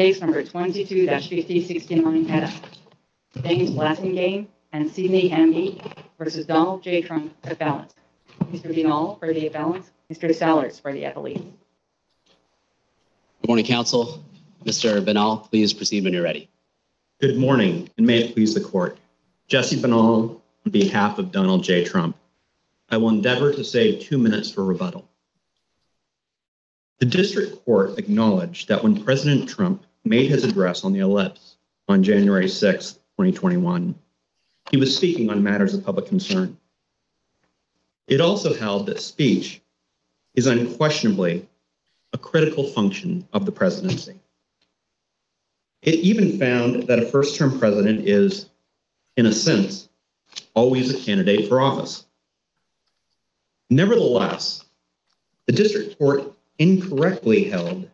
Case number 22-5069 et al. James Blassingame and Sidney Hemby versus Donald J. Trump appellant. Mr. Binnall for the balance, Mr. Sellers for the appellate. Good morning, counsel. Mr. Binnall, please proceed when you're ready. Good morning, and may it please the court. Jesse Binnall, on behalf of Donald J. Trump, I will endeavor to save two minutes for rebuttal. The district court acknowledged that when President Trump made his address on the ellipse on January 6, 2021, he was speaking on matters of public concern. It also held that speech is unquestionably a critical function of the presidency. It even found that a first term president is, in a sense, always a candidate for office. Nevertheless, the district court incorrectly held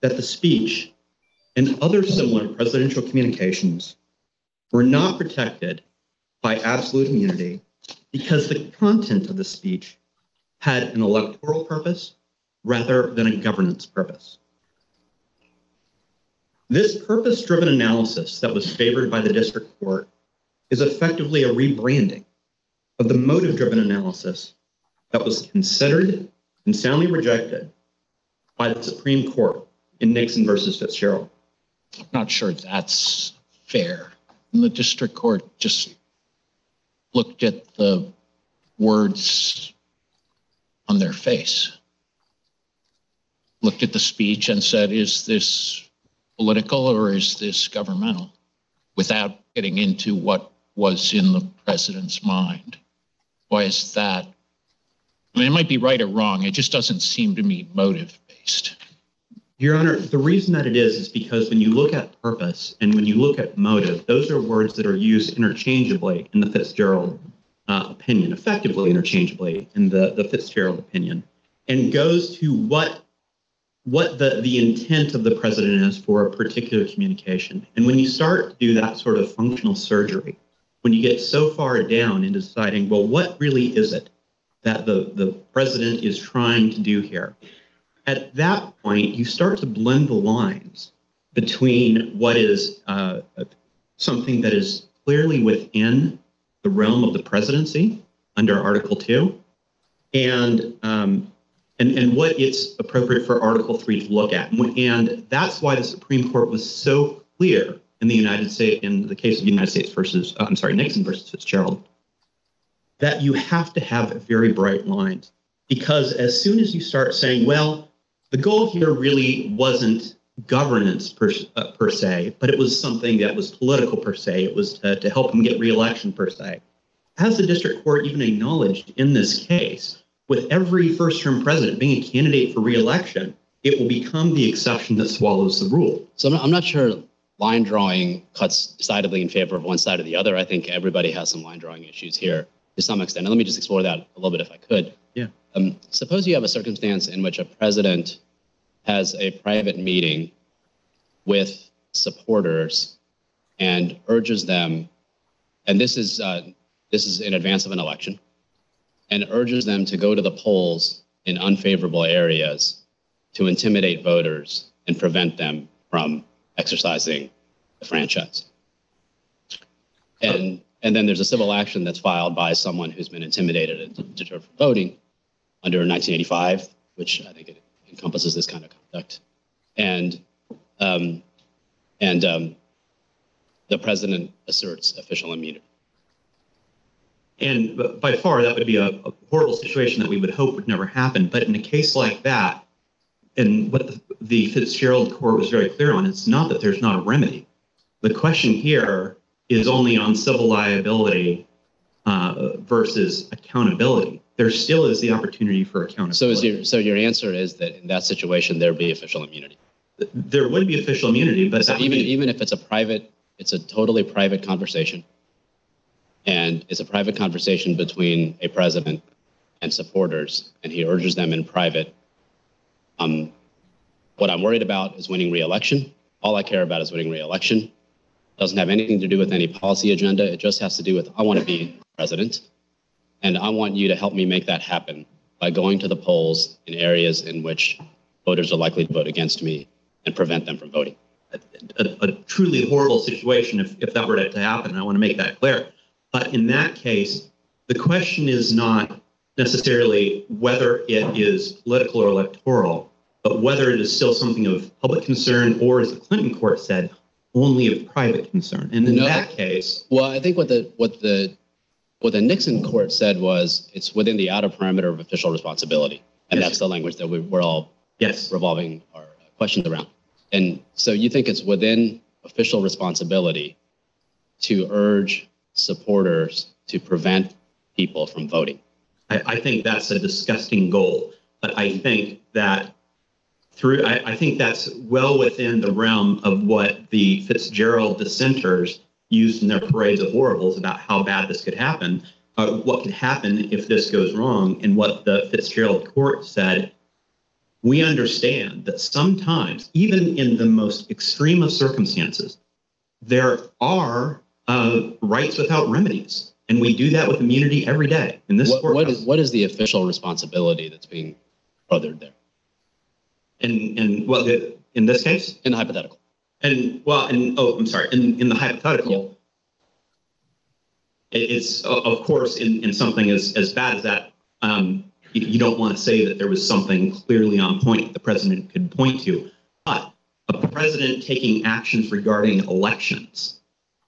that the speech and other similar presidential communications were not protected by absolute immunity because the content of the speech had an electoral purpose rather than a governance purpose. This purpose driven analysis that was favored by the district court is effectively a rebranding of the motive driven analysis that was considered and soundly rejected by the Supreme Court in Nixon versus Fitzgerald. Not sure that's fair. And The district court just looked at the words on their face, looked at the speech and said, is this political or is this governmental? Without getting into what was in the president's mind. Why is that? I mean, it might be right or wrong. It just doesn't seem to me motive based. Your Honor, the reason that it is is because when you look at purpose and when you look at motive, those are words that are used interchangeably in the Fitzgerald uh, opinion, effectively interchangeably in the, the Fitzgerald opinion, and goes to what what the, the intent of the president is for a particular communication. And when you start to do that sort of functional surgery, when you get so far down in deciding, well, what really is it that the, the president is trying to do here? At that point, you start to blend the lines between what is uh, something that is clearly within the realm of the presidency under Article 2 and um, and, and what it's appropriate for Article 3 to look at. And that's why the Supreme Court was so clear in the United States, in the case of United States versus, uh, I'm sorry, Nixon versus Fitzgerald, that you have to have very bright lines. Because as soon as you start saying, well, the goal here really wasn't governance per, uh, per se, but it was something that was political per se, it was to, to help him get reelection per se. As the district court even acknowledged in this case, with every first term president being a candidate for reelection, it will become the exception that swallows the rule. So I'm not sure line drawing cuts decidedly in favor of one side or the other. I think everybody has some line drawing issues here to some extent. And let me just explore that a little bit if I could. Um, suppose you have a circumstance in which a president has a private meeting with supporters and urges them, and this is uh, this is in advance of an election, and urges them to go to the polls in unfavorable areas to intimidate voters and prevent them from exercising the franchise. And, and then there's a civil action that's filed by someone who's been intimidated and deterred from voting under 1985, which I think it encompasses this kind of conduct. And, um, and um, the president asserts official immunity. And by far, that would be a, a, horrible situation that we would hope would never happen. But in a case like that, and what the, the Fitzgerald court was very clear on, it's not that there's not a remedy. The question here is only on civil liability uh, versus accountability. There still is the opportunity for accountability. So, is your so your answer is that in that situation there'd be official immunity? There would be official immunity, but so even be, even if it's a private, it's a totally private conversation and it's a private conversation between a president and supporters, and he urges them in private. Um, what I'm worried about is winning re-election. All I care about is winning re-election. Doesn't have anything to do with any policy agenda. It just has to do with I want to be president, and I want you to help me make that happen by going to the polls in areas in which voters are likely to vote against me and prevent them from voting. a, a truly horrible situation if, if that were to happen. I want to make that clear. But in that case, the question is not necessarily whether it is political or electoral, but whether it is still something of public concern or, as the Clinton court said, only of private concern. And in No. that case, Well, I think what the what the what the Nixon court said was it's within the outer perimeter of official responsibility, and Yes. that's the language that we, we're all yes, revolving our questions around. And so you think it's within official responsibility to urge supporters to prevent people from voting. I, I think that's a disgusting goal. But I think that through, I, I think that's well within the realm of what the Fitzgerald dissenters used in their parades of horribles about how bad this could happen, uh, what could happen if this goes wrong, and what the Fitzgerald court said. We understand that sometimes, even in the most extreme of circumstances, there are uh, rights without remedies. And we do that with immunity every day. In this What, what courthouse. is what is the official responsibility that's being furthered there In, in, well, the- in this case, in the hypothetical? And, well, and, oh, I'm sorry, in, in the hypothetical, it- it's, of course, in, in something as, as bad as that, um, you, you don't want to say that there was something clearly on point the president could point to. But a president taking actions regarding elections,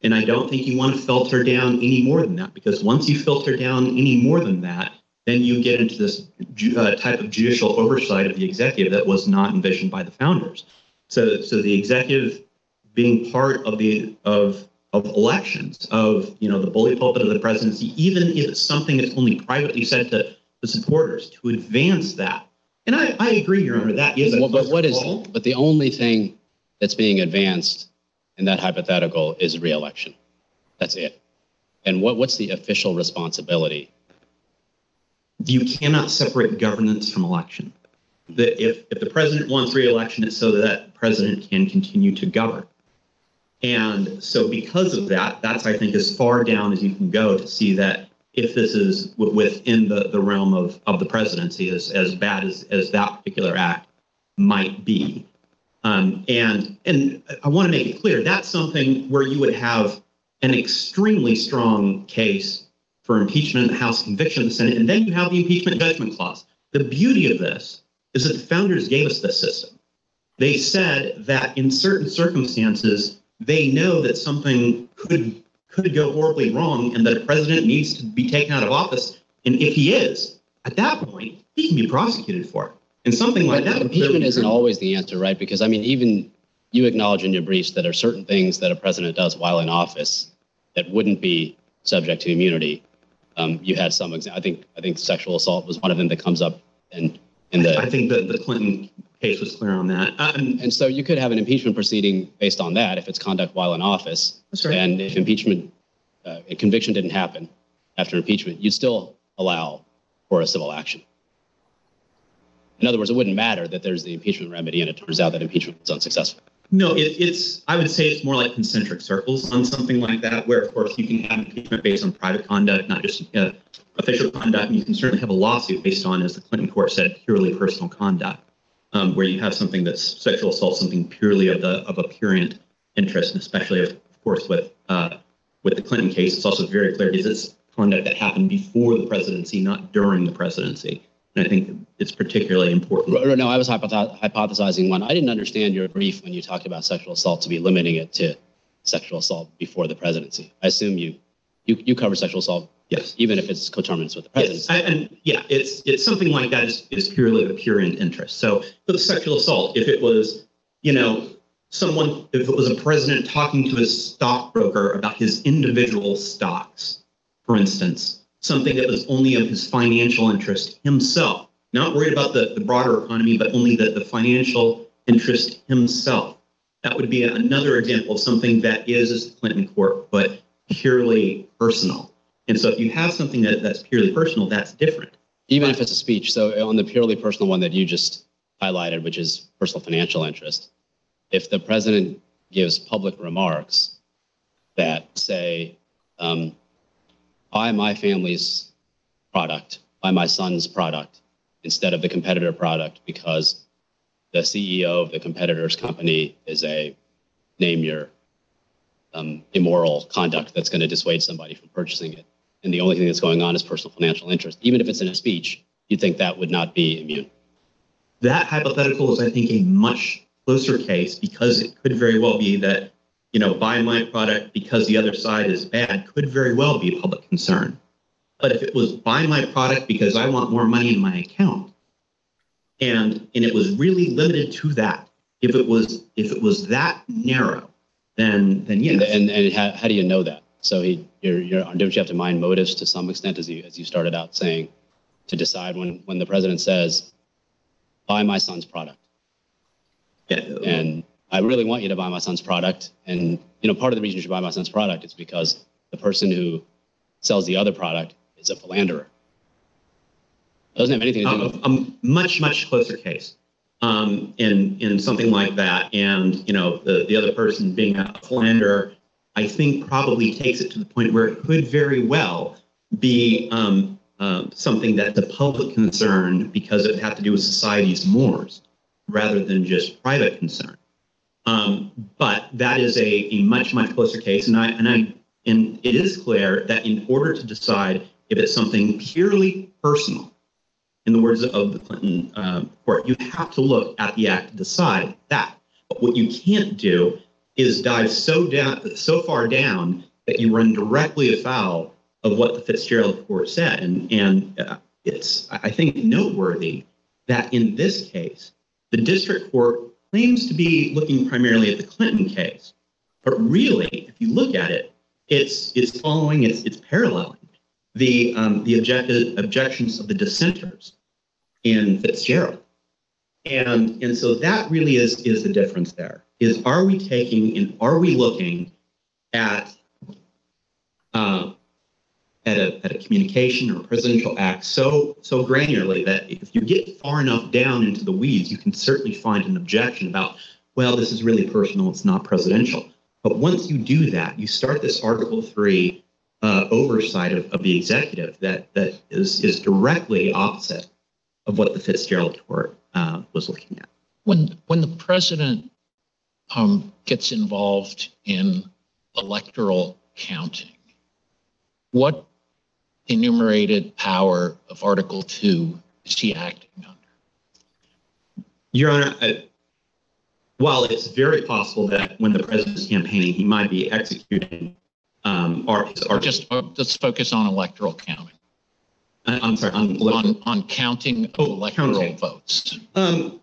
and I don't think you want to filter down any more than that, because once you filter down any more than that, then you get into this ju- uh, type of judicial oversight of the executive that was not envisioned by the founders. So, so the executive being part of the of of elections, of you know the bully pulpit of the presidency, even if it's something that's only privately said to the supporters, to advance that. And I, I agree, Your Honor, that is a Well, but what is but the only thing that's being advanced in that hypothetical is reelection. That's it. And what, what's the official responsibility? you cannot separate governance from election. That if, if the president wants reelection, it's so that that president can continue to govern. And so because of that, that's, I think, as far down as you can go to see that if this is w- within the, the realm of, of the presidency, as, as bad as, as that particular act might be. Um, and, and I want to make it clear, that's something where you would have an extremely strong case for impeachment in the House, conviction in the Senate, and then you have the impeachment judgment clause. The beauty of this is that the founders gave us this system. They said that in certain circumstances, they know that something could could go horribly wrong and that a president needs to be taken out of office. And if he is, at that point, he can be prosecuted for it. And something like But that. impeachment isn't always the answer, right? Because I mean, even you acknowledge in your briefs that there are certain things that a president does while in office that wouldn't be subject to immunity. Um, you had some, exa- I think, I think sexual assault was one of them that comes up and in the, I think that the Clinton case was clear on that. Um, And so you could have an impeachment proceeding based on that if it's conduct while in office. That's right. And if impeachment, uh, a conviction didn't happen after impeachment, you'd still allow for a civil action. In other words, it wouldn't matter that there's the impeachment remedy and it turns out that impeachment was unsuccessful. No, it, it's, I would say it's more like concentric circles on something like that, where of course you can have impeachment based on private conduct, not just uh, official conduct. And you can certainly have a lawsuit based on, as the Clinton court said, purely personal conduct, um, where you have something that's sexual assault, something purely of the, of a prurient interest, and especially of course with, uh, with the Clinton case, it's also very clear because it's conduct that happened before the presidency, not during the presidency. And I think it's particularly important. No, I was hypothesizing one. I didn't understand your brief when you talked about sexual assault to be limiting it to sexual assault before the presidency. I assume you, you, you cover sexual assault Yes. even if it's coterminous with the Yes, presidency. I- and yeah, it's it's something like that is, is purely a prurient interest. So for the sexual assault, if it was, you know, someone, if it was a president talking to his stockbroker about his individual stocks, for instance, something that was only of his financial interest himself, not worried about the, the broader economy, but only the, the financial interest himself. That would be another example of something that is, as the Clinton court but purely personal. And so if you have something that, that's purely personal, that's different. even if it's a speech. So on the purely personal one that you just highlighted, which is personal financial interest, if the president gives public remarks that say, um, buy my family's product, buy my son's product instead of the competitor product because the CEO of the competitor's company is a name your um, immoral conduct that's going to dissuade somebody from purchasing it. And the only thing that's going on is personal financial interest. Even if it's in a speech, you'd think that would not be immune. That hypothetical is, I think, a much closer case because it could very well be that, you know, buy my product because the other side is bad could very well be a public concern. But if it was buy my product because I want more money in my account, and and it was really limited to that, if it was if it was that narrow, then then yes. and, and how, how do you know that? So he, you're, you're, don't you have to mind motives to some extent, as you, as you started out saying, to decide when, when the president says, buy my son's product? Yeah. And I really want you to buy my son's product. And, you know, part of the reason you should buy my son's product is because the person who sells the other product is a philanderer. It doesn't have anything to do a, with, a much much closer case um, in in something like that, and you know the the other person being a philanderer, I think probably takes it to the point where it could very well be um, uh, something that the public concern because it had to do with society's mores rather than just private concern. Um, but that is a, a much much closer case, and I and I and it is clear that in order to decide if it's something purely personal in the words of the Clinton uh, court, you have to look at the act to decide that. But what you can't do is dive so down, so far down that you run directly afoul of what the Fitzgerald court said. And and uh, it's I think noteworthy that in this case, the district court claims to be looking primarily at the Clinton case, but really, if you look at it, it's it's following, it's it's paralleling the um, the objective objections of the dissenters in Fitzgerald. And, and so that really is, is the difference there is are we taking and are we looking at, uh, at, a, at a communication or presidential act so, so granularly that if you get far enough down into the weeds, you can certainly find an objection about, well, this is really personal, it's not presidential. But once you do that, you start this Article 3 uh, oversight of, of the executive that, that is, is directly opposite of what the Fitzgerald court uh, was looking at. When, when the president um, gets involved in electoral counting, what enumerated power of Article 2 is he acting under? Your Honor, uh, while it's very possible that when the president's campaigning, he might be executing um, our, his Or just, uh, let's focus on electoral counting, I- I'm sorry, on, on, on counting Oh, electoral counting. votes. um,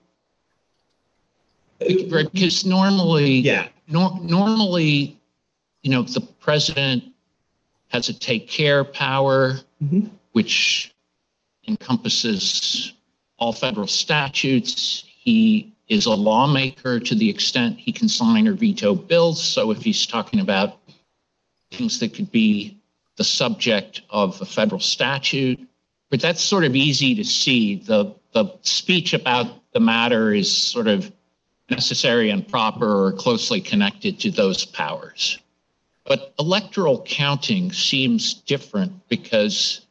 Right, because normally. yeah, Nor- normally, you know, the president has a take care power, Mhm. which encompasses all federal statutes. He is a lawmaker to the extent he can sign or veto bills. So if he's talking about things that could be the subject of a federal statute, but that's sort of easy to see. The the speech about the matter is sort of necessary and proper or closely connected to those powers. But electoral counting seems different because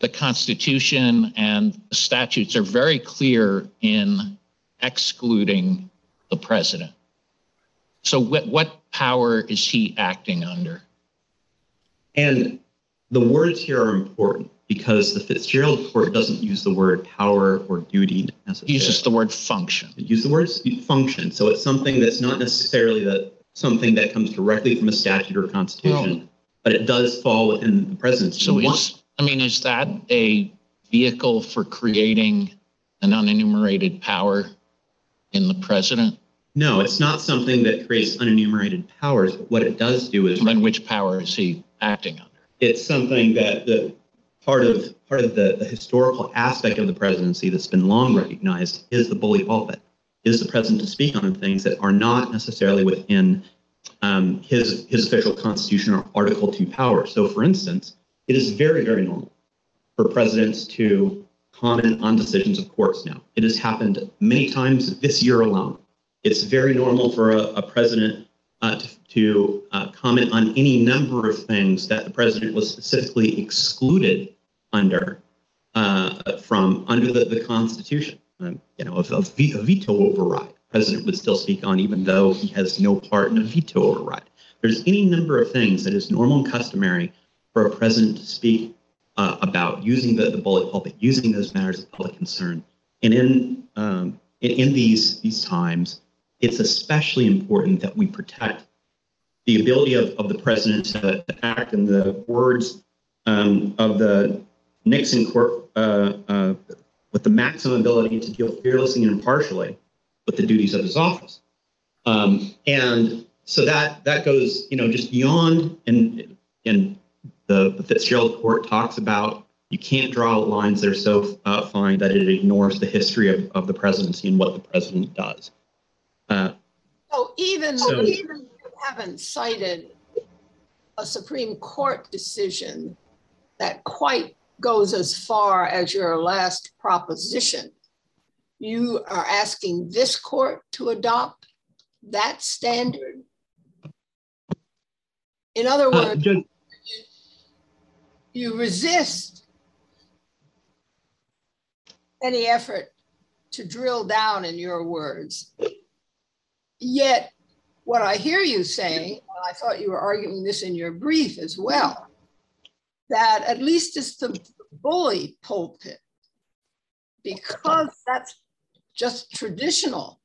the Constitution and the statutes are very clear in excluding the president. So what, what power is he acting under? and the words here are important because the Fitzgerald court doesn't use the word power or duty He necessarily. uses the word function. use the words function. So it's something that's not necessarily the something that comes directly from a statute or constitution, but it does fall within the presidency. So is, I mean, is that a vehicle for creating an unenumerated power in the president? no, it's not something that creates unenumerated powers. But what it does do is Then which power is he acting under? it's something that the part of part of the, the historical aspect of the presidency that's been long recognized is the bully pulpit. Is the president to speak on things that are not necessarily within um, his his official constitution or Article Two power? So, for instance, it is very very normal for presidents to comment on decisions of courts. Now, it has happened many times this year alone. It's very normal for a, a president uh, to, to uh, comment on any number of things that the president was specifically excluded under uh, from under the, the Constitution. Um, you know, a, a veto override, The president would still speak on, even though he has no part in a veto override. There's any number of things that is normal and customary for a president to speak uh, about using the, the bully pulpit, using those matters of public concern. And in, um, in, in these, these times, it's especially important that we protect the ability of, of the president to, to act in the words um, of the Nixon court uh, uh, with the maximum ability to deal fearlessly and impartially with the duties of his office. Um, and so that that goes, you know, just beyond and and the, the Fitzgerald court talks about you can't draw lines that are so uh, fine that it ignores the history of, of the presidency and what the president does. Uh, So even, So- even you haven't cited a Supreme Court decision that quite goes as far as your last proposition, you are asking this court to adopt that standard? In other uh, words, Judge, you resist any effort to drill down in your words. Yet, what I hear you saying, and I thought you were arguing this in your brief as well, that at least it's the bully pulpit, because that's just traditional,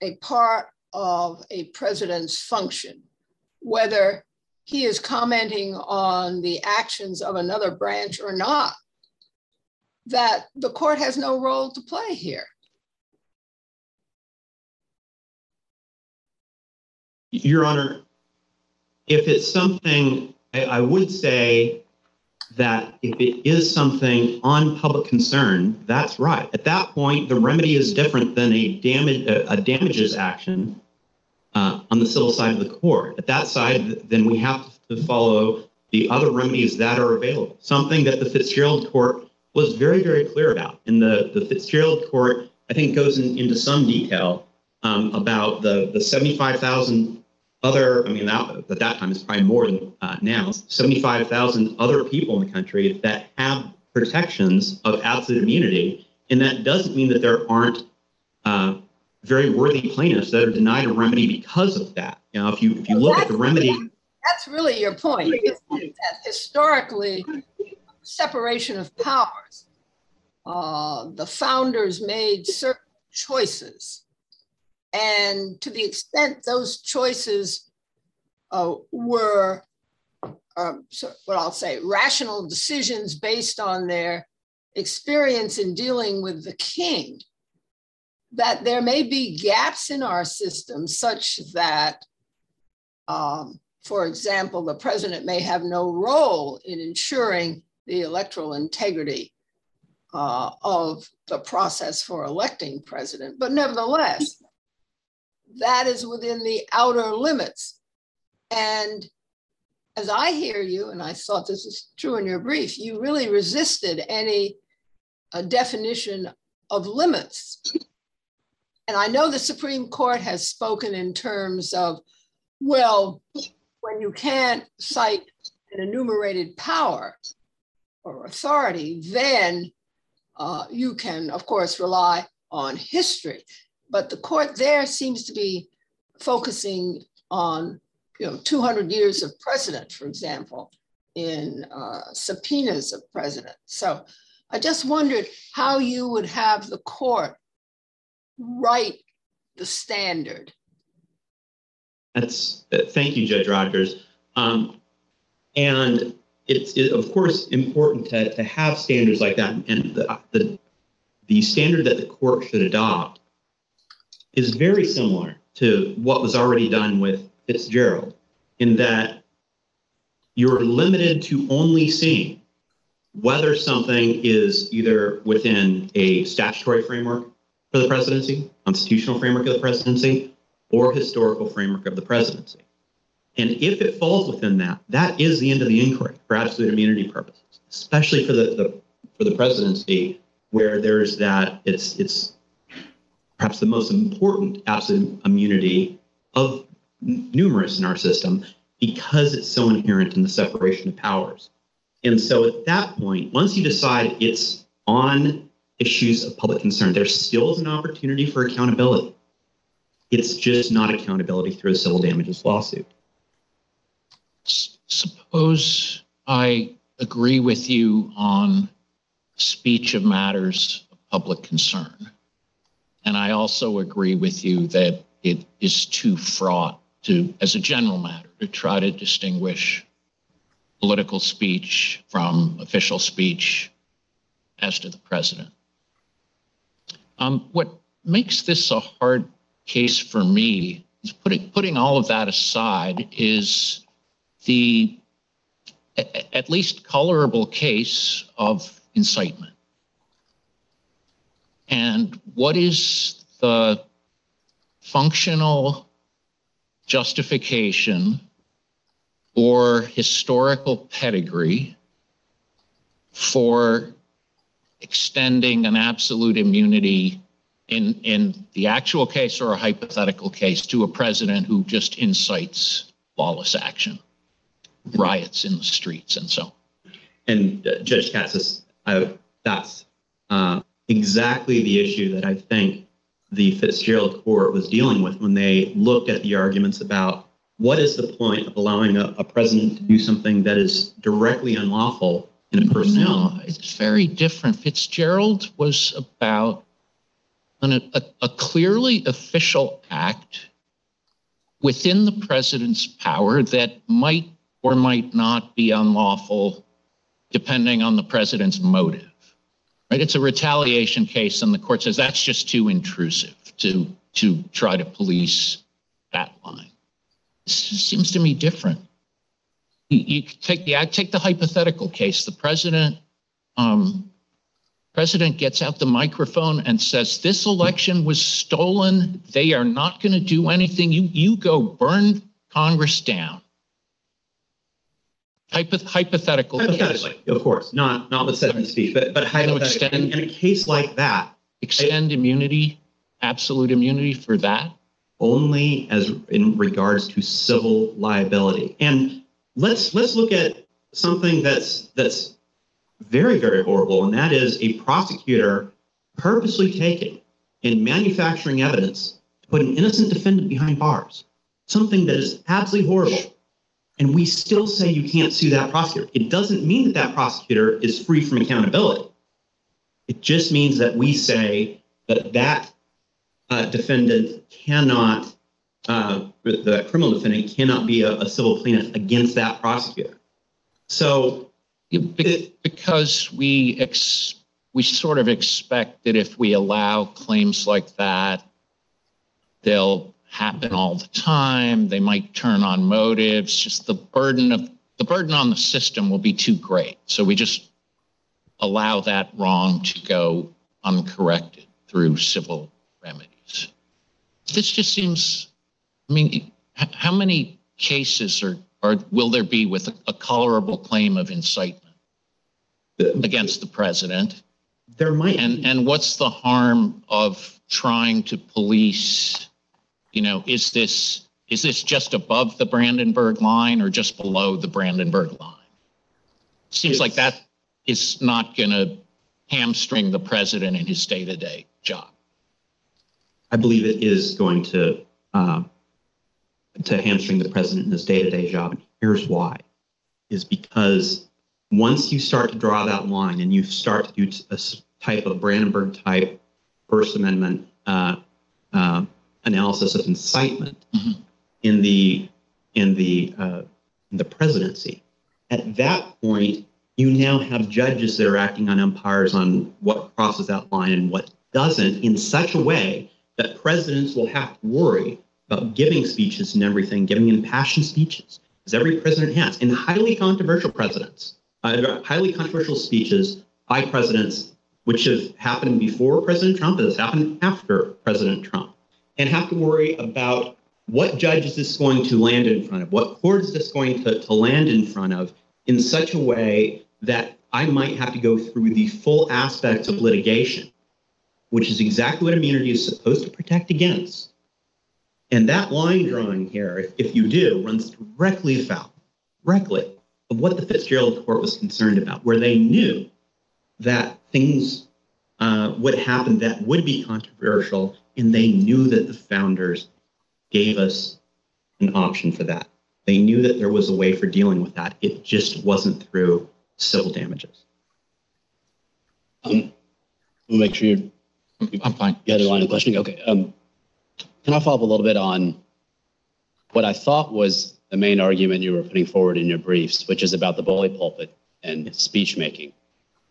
a part of a president's function, whether he is commenting on the actions of another branch or not, that the court has no role to play here. Your Honor, if it's something, I, I would say that if it is something on public concern, that's right. At that point, the remedy is different than a damage, a, damages action uh, on the civil side of the court. At that side, then we have to follow the other remedies that are available. Something that the Fitzgerald court was very, very clear about. In the, the Fitzgerald court, I think goes in, into some detail um, about the, the 75,000 other, I mean, that, at that time is probably more than uh, now, 75,000 other people in the country that have protections of absolute immunity. And that doesn't mean that there aren't uh, very worthy plaintiffs that are denied a remedy because of that. You know, if you if you look at the remedy, That's really your point, historically, separation of powers, uh, the founders made certain choices. And to the extent those choices uh, were, um, so what I'll say, rational decisions based on their experience in dealing with the king, that there may be gaps in our system such that, um, for example, the president may have no role in ensuring the electoral integrity uh, of the process for electing president. But nevertheless, that is within the outer limits. And as I hear you, and I thought this is true in your brief, you really resisted any uh, definition of limits. And I know the Supreme Court has spoken in terms of, well, when you can't cite an enumerated power or authority, then uh, you can, of course, rely on history. But the court there seems to be focusing on, you know, 200 years of precedent, for example, in uh, subpoenas of president. So I just wondered how you would have the court write the standard. That's uh, thank you, Judge Rogers. Um, and it's it, of course important to, to have standards like that. And the, the the standard that the court should adopt is very similar to what was already done with Fitzgerald, in that you're limited to only seeing whether something is either within a statutory framework for the presidency, constitutional framework of the presidency, or historical framework of the presidency. And if it falls within that, that is the end of the inquiry for absolute immunity purposes, especially for the, the for the presidency, where there's that it's it's perhaps the most important absolute immunity of numerous in our system because it's so inherent in the separation of powers. And so at that point, once you decide it's on issues of public concern, there still is an opportunity for accountability. It's just not accountability through a civil damages lawsuit. Suppose I agree with you on speech of matters of public concern. And I also agree with you that it is too fraught to, as a general matter, to try to distinguish political speech from official speech as to the president. Um, what makes this a hard case for me is putting, putting all of that aside is the at least colorable case of incitement. And what is the functional justification or historical pedigree for extending an absolute immunity in, in the actual case or a hypothetical case to a president who just incites lawless action, riots in the streets and so on. And uh, Judge Katsas, I, that's uh, exactly the issue that I think the Fitzgerald court was dealing with when they looked at the arguments about what is the point of allowing a, a president to do something that is directly unlawful in a personnel. No, it's very different. Fitzgerald was about an, a, a clearly official act within the president's power that might or might not be unlawful depending on the president's motive. Right? It's a retaliation case, and the court says that's just too intrusive to to try to police that line. This seems to me different. You, you take the I take the hypothetical case. The president, um, president gets out the microphone and says, "This election was stolen. They are not going to do anything. You you go burn Congress down." Hypoth- hypothetical. Hypothetically, of course, not not with the speech, but but hypothetically, extend- in, in a case like that, Extend immunity, absolute immunity for that. only as in regards to civil liability. And let's let's look at something that's that's very very horrible, and that is a prosecutor purposely taking and manufacturing evidence to put an innocent defendant behind bars. Something that is absolutely horrible. And we still say you can't sue that prosecutor. It doesn't mean that that prosecutor is free from accountability. It just means that we say that that uh, defendant cannot, uh, the criminal defendant cannot be a, a civil plaintiff against that prosecutor. So, It- Because we ex, we sort of expect that if we allow claims like that, they'll happen all the time. They might turn on motives, just the burden of, the burden on the system will be too great. So we just allow that wrong to go uncorrected through civil remedies. This just seems, I mean, how many cases are, are, will there be with a, a colorable claim of incitement against the president? there might And, be, and what's the harm of trying to police, you know, is this, is this just above the Brandenburg line or just below the Brandenburg line? Seems like that is not going to hamstring the president in his day-to-day job. I believe it is going to uh, to hamstring the president in his day-to-day job. And here's why: is because once you start to draw that line and you start to do a type of Brandenburg type First Amendment uh, uh, analysis of incitement Mhm. in the in the uh, in the presidency, at that point you now have judges that are acting on umpires on what crosses that line and what doesn't in such a way that presidents will have to worry about giving speeches and everything, giving impassioned speeches, as every president has, and highly controversial presidents, uh, highly controversial speeches by presidents, which have happened before President Trump, has happened after President Trump, and have to worry about what judge is this going to land in front of, what court is this going to, to land in front of, in such a way that I might have to go through the full aspects of litigation which is exactly what immunity is supposed to protect against. And that line drawing here, if, if you do, runs directly afoul, directly of what the Fitzgerald court was concerned about, where they knew that things uh, would happen that would be controversial, and they knew that the founders gave us an option for that. They knew that there was a way for dealing with that. It just wasn't through civil damages. Um, we'll make sure you're. I'm fine. you had a line of questioning. Okay. Um, can I follow up a little bit on what I thought was the main argument you were putting forward in your briefs, which is about the bully pulpit and speech making.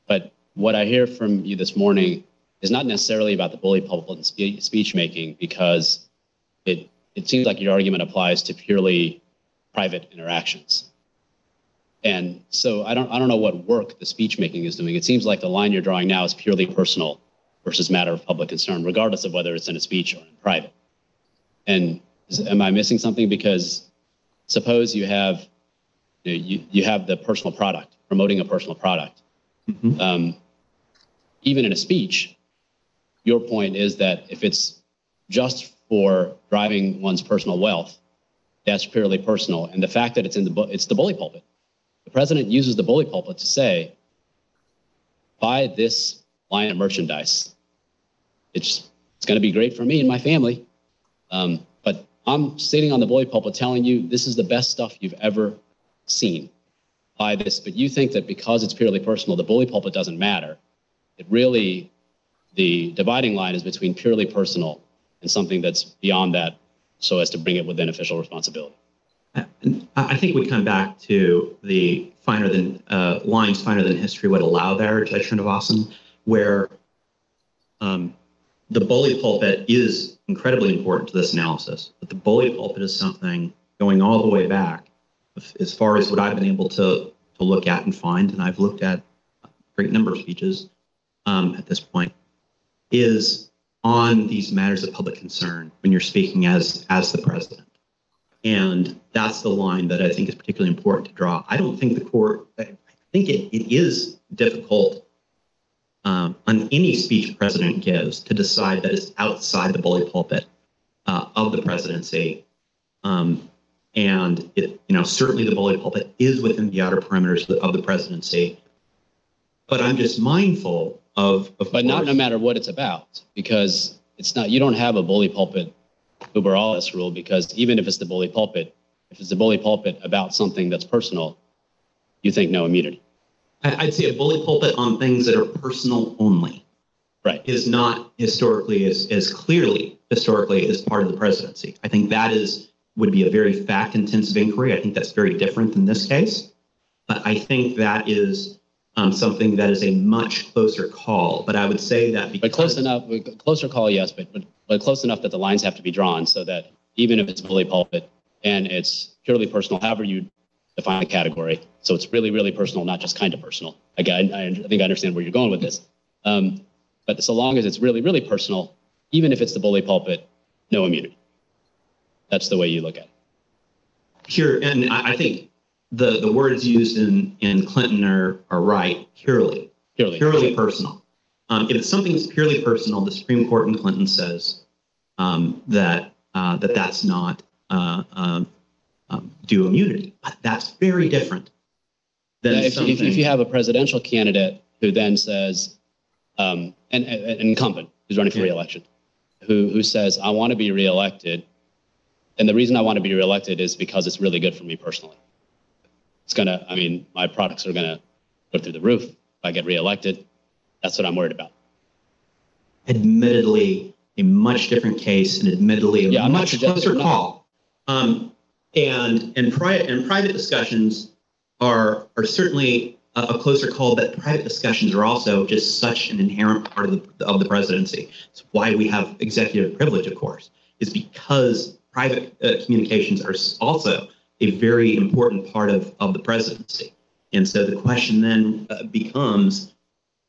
But what I hear from you this morning is not necessarily about the bully pulpit and spe- speech making because it it seems like your argument applies to purely private interactions. And so I don't I don't know what work the speech making is doing. It seems like the line you're drawing now is purely personal versus matter of public concern, regardless of whether it's in a speech or in private. And is, am I missing something? Because suppose you have you, know, you, you have the personal product promoting a personal product. Mhm. Um, even in a speech, your point is that if it's just for driving one's personal wealth, that's purely personal. And the fact that it's in the it's the bully pulpit. The president uses the bully pulpit to say, buy this line of merchandise. It's it's going to be great for me and my family. Um, but I'm sitting on the bully pulpit telling you this is the best stuff you've ever seen. Buy this. But you think that because it's purely personal, the bully pulpit doesn't matter. It really, the dividing line is between purely personal and something that's beyond that so as to bring it within official responsibility. I I think we come back to the finer than uh, lines finer than history would allow there, Judge Srinivasan, where um, the bully pulpit is incredibly important to this analysis. But the bully pulpit is something going all the way back, as far as what I've been able to to look at and find, and I've looked at a great number of speeches um, at this point, is on these matters of public concern when you're speaking as as the president. And that's the line that I think is particularly important to draw. I don't think the court, I think it, it is difficult um, on any speech a president gives to decide that it's outside the bully pulpit uh, of the presidency. Um, and it, you know, certainly the bully pulpit is within the outer perimeters of the presidency. But I'm just mindful of, of But not no matter what it's about, because it's not, you don't have a bully pulpit uber alles rule, because even if it's the bully pulpit, if it's the bully pulpit about something that's personal, you think no immunity. I'd say a bully pulpit on things that are personal only. Right. is not historically as, as clearly historically as part of the presidency. I think that is would be a very fact intensive inquiry. I think that's very different than this case. But I think that is um, something that is a much closer call. But I would say that because But close enough, closer call, yes, but, but, but close enough that the lines have to be drawn so that even if it's bully pulpit and it's purely personal, however you define the category, so it's really, really personal, not just kind of personal. Again, I, I think I understand where you're going with this. Um, but so long as it's really, really personal, even if it's the bully pulpit, no immunity. That's the way you look at it. here, and I, I think the, the words used in, in Clinton are, are right, purely. Purely. purely personal. Um, if it's something that's purely personal, the Supreme Court in Clinton says um, that uh, that that's not uh, um, um, due immunity. But that's very different than Yeah, if, if, if you have a presidential candidate who then says, um, an, an incumbent who's running for Yeah. reelection, who, who says, I want to be reelected, and the reason I want to be reelected is because it's really good for me personally. It's to, I mean, my products are to go through the roof if I get reelected. That's what I'm worried about. admittedly a much different case and admittedly a Yeah, much closer call. Um, and and private and private discussions are are certainly a, a closer call, but private discussions are also just such an inherent part of the of the presidency. It's why we have executive privilege, of course, is because private uh, communications are also a very important part of of the presidency. And so the question then uh, becomes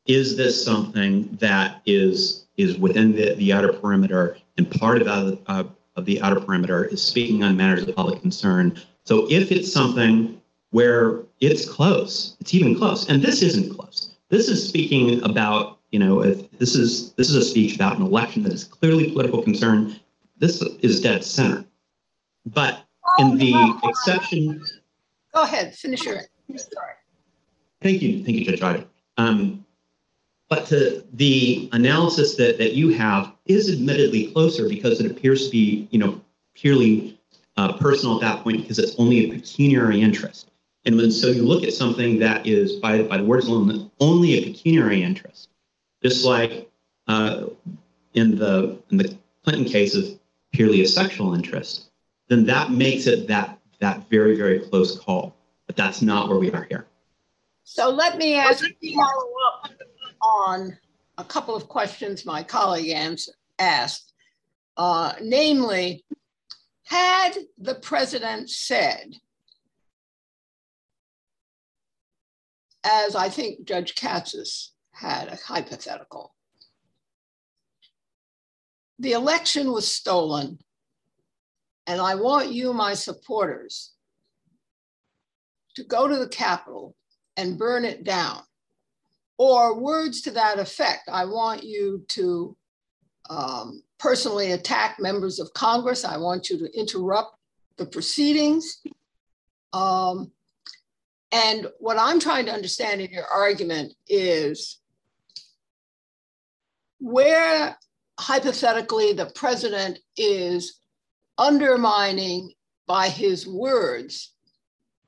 is this something that is is within the, the outer perimeter and part of, the- uh, of the outer perimeter is speaking on matters of public concern? So if it's something where it's close it's even close and this isn't close. This is speaking about you know if this is this is a speech about an election that is clearly political concern this is dead center. But in the exception Go ahead, finish your, sorry. Thank you, thank you, Judge Ryder. Um, but to the analysis that, that you have is admittedly closer because it appears to be, you know, purely uh, personal at that point because it's only a pecuniary interest. And when so you look at something that is by by the words alone only a pecuniary interest, just like uh, in the in the Clinton case of purely a sexual interest, then that makes it that that very very close call. But that's not where we are here. So let me ask follow up on a couple of questions my colleague asked. Uh, namely, had the president said, as I think Judge Katsas had a hypothetical, the election was stolen, and I want you, my supporters, to go to the Capitol and burn it down. Or words to that effect. I want you to um, personally attack members of Congress. I want you to interrupt the proceedings. Um, and what I'm trying to understand in your argument is where hypothetically the president is undermining by his words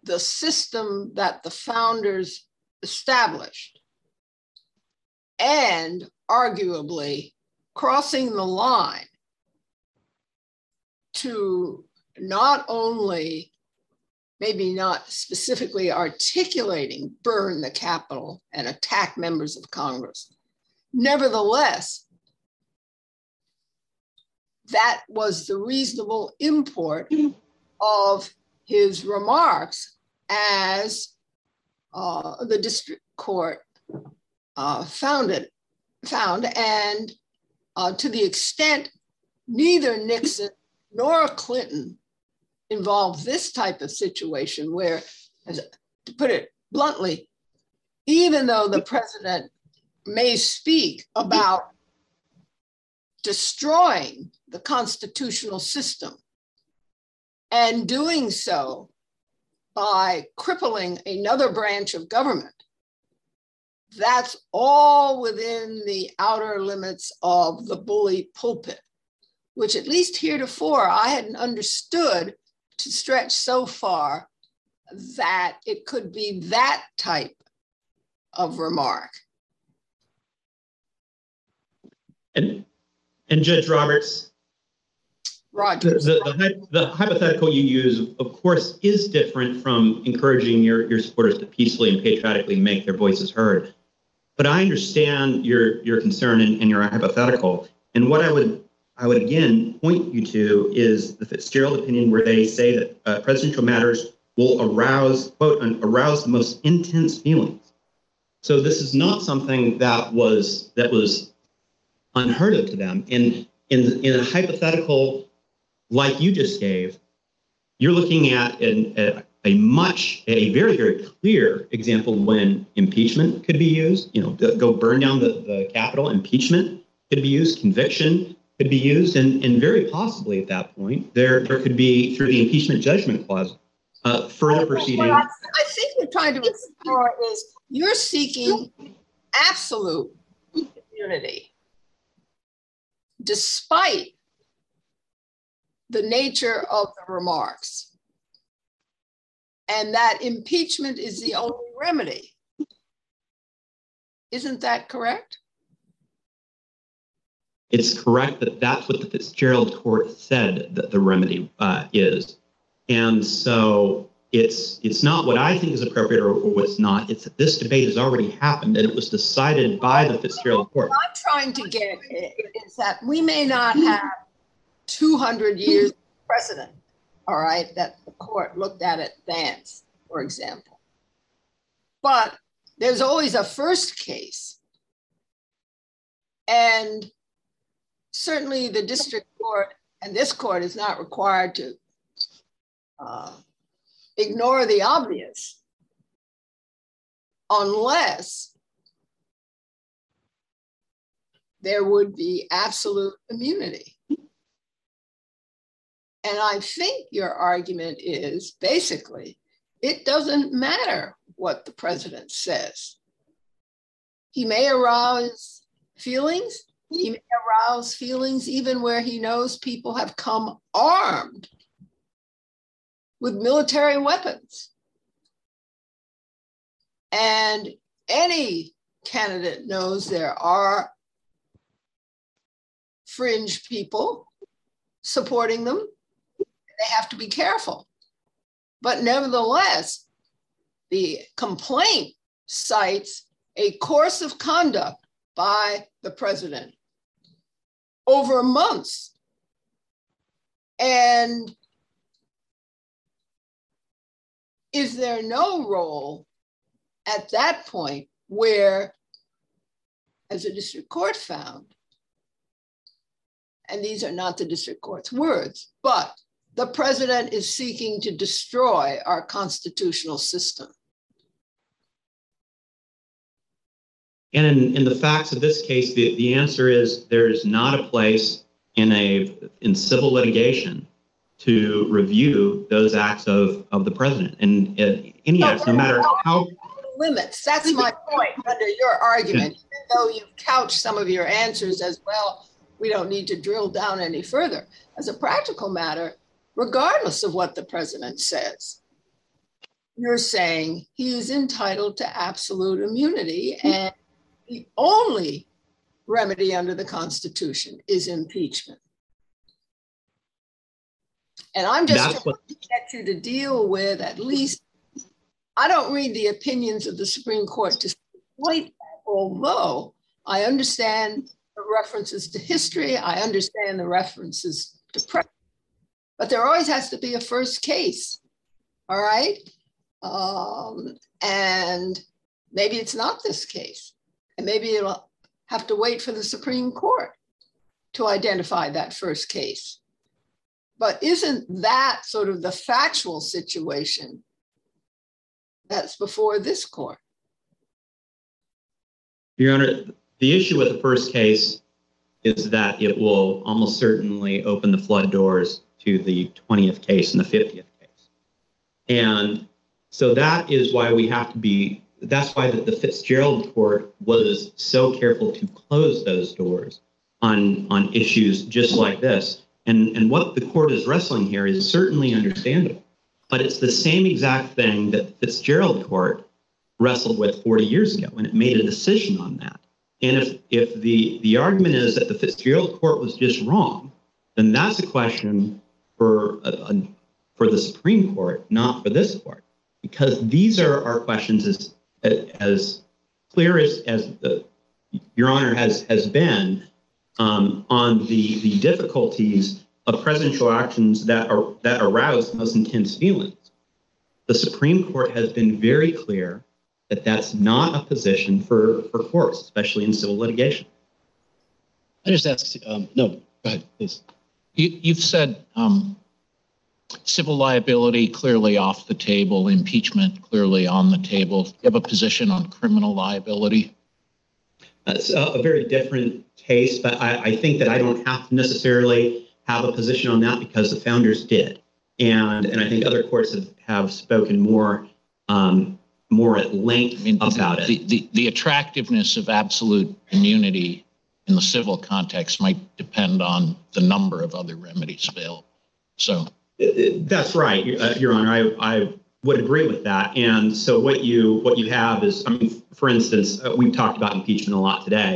the system that the founders established and arguably crossing the line to not only maybe not specifically articulating burn the Capitol and attack members of Congress. Nevertheless, that was the reasonable import of his remarks as uh, the district court uh, found it, found, and uh, to the extent neither Nixon nor Clinton involved this type of situation where, as, to put it bluntly, even though the president may speak about destroying the constitutional system and doing so by crippling another branch of government. That's all within the outer limits of the bully pulpit, which at least heretofore I hadn't understood to stretch so far that it could be that type of remark. And and Judge Rogers. The, the, the, the, hypothetical you use, of course, is different from encouraging your, your supporters to peacefully and patriotically make their voices heard. But I understand your your concern and, and your hypothetical. And what I would I would again point you to is the Fitzgerald opinion, where they say that uh, presidential matters will arouse quote arouse the most intense feelings. So this is not something that was that was unheard of to them. In in in a hypothetical like you just gave, you're looking at an, a, a much, a very, very clear example when impeachment could be used. You know, go burn down the, the Capitol. Impeachment could be used. Conviction could be used, and, and very possibly at that point, there, there could be, through the impeachment judgment clause, uh, further proceeding. I, I think we're trying to explore is you're seeking absolute immunity despite the nature of the remarks, and that impeachment is the only remedy. Isn't that correct? It's correct that that's what the Fitzgerald court said that the remedy uh, is. And so it's it's not what I think is appropriate or, or, what's not. It's that this debate has already happened and it was decided by the Fitzgerald court. What I'm trying to get is that we may not have 200 years precedent, all right, that the court looked at it Vance, for example. But there's always a first case. And certainly the district court and this court is not required to uh, ignore the obvious unless there would be absolute immunity. And I think your argument is basically it doesn't matter what the president says. He may arouse feelings, He may arouse feelings even where he knows people have come armed with military weapons. And any candidate knows there are fringe people supporting them. They have to be careful. But nevertheless, the complaint cites a course of conduct by the president over months. And is there no role at that point where, as the district court found, and these are not the district court's words, but the president is seeking to destroy our constitutional system. And in, in the facts of this case, the, the answer is there is not a place in a in civil litigation to review those acts of, of the president and uh, any acts, no matter how limits. That's my point under your argument. Even though you've couched some of your answers as well, we don't need to drill down any further. As a practical matter, regardless of what the president says, you're saying he is entitled to absolute immunity and the only remedy under the Constitution is impeachment. And I'm just That's trying what- to get you to deal with at least. I don't read the opinions of the Supreme Court to point that, although I understand the references to history, I understand the references to precedent, but there always has to be a first case. All right. Um, and maybe it's not this case. And maybe it'll have to wait for the Supreme Court to identify that first case. But isn't that sort of the factual situation that's before this court? Your Honor, the issue with the first case is that it will almost certainly open the flood doors to the 20th case and the 50th case. And so that is why we have to be, that's why the, Fitzgerald court was so careful to close those doors on, on issues just like this. And, and what the court is wrestling here is certainly understandable, but it's the same exact thing that the Fitzgerald court wrestled with 40 years ago, and it made a decision on that. And if if the the argument is that the Fitzgerald court was just wrong, then that's a question for a, a, for the Supreme Court, not for this court, because these are our questions as as clear as as the, Your Honor has has been um, on the the difficulties of presidential actions that are that arouse the most intense feelings. The Supreme Court has been very clear that that's not a position for, for courts, especially in civil litigation. I just ask, um, no, go ahead, please. You, you've said um, civil liability clearly off the table, impeachment clearly on the table. You have a position on criminal liability? That's a, a very different case, but I, I think that I don't have to necessarily have a position on that because the founders did. And, and I think other courts have, have spoken more um, more at length I mean, about the, it. the, the the attractiveness of absolute immunity in the civil context might depend on the number of other remedies available. So Uh, That's right, Your- uh, Honor. I, I would agree with that. And so what you what you have is, I mean, for instance, uh, we've talked about impeachment a lot today,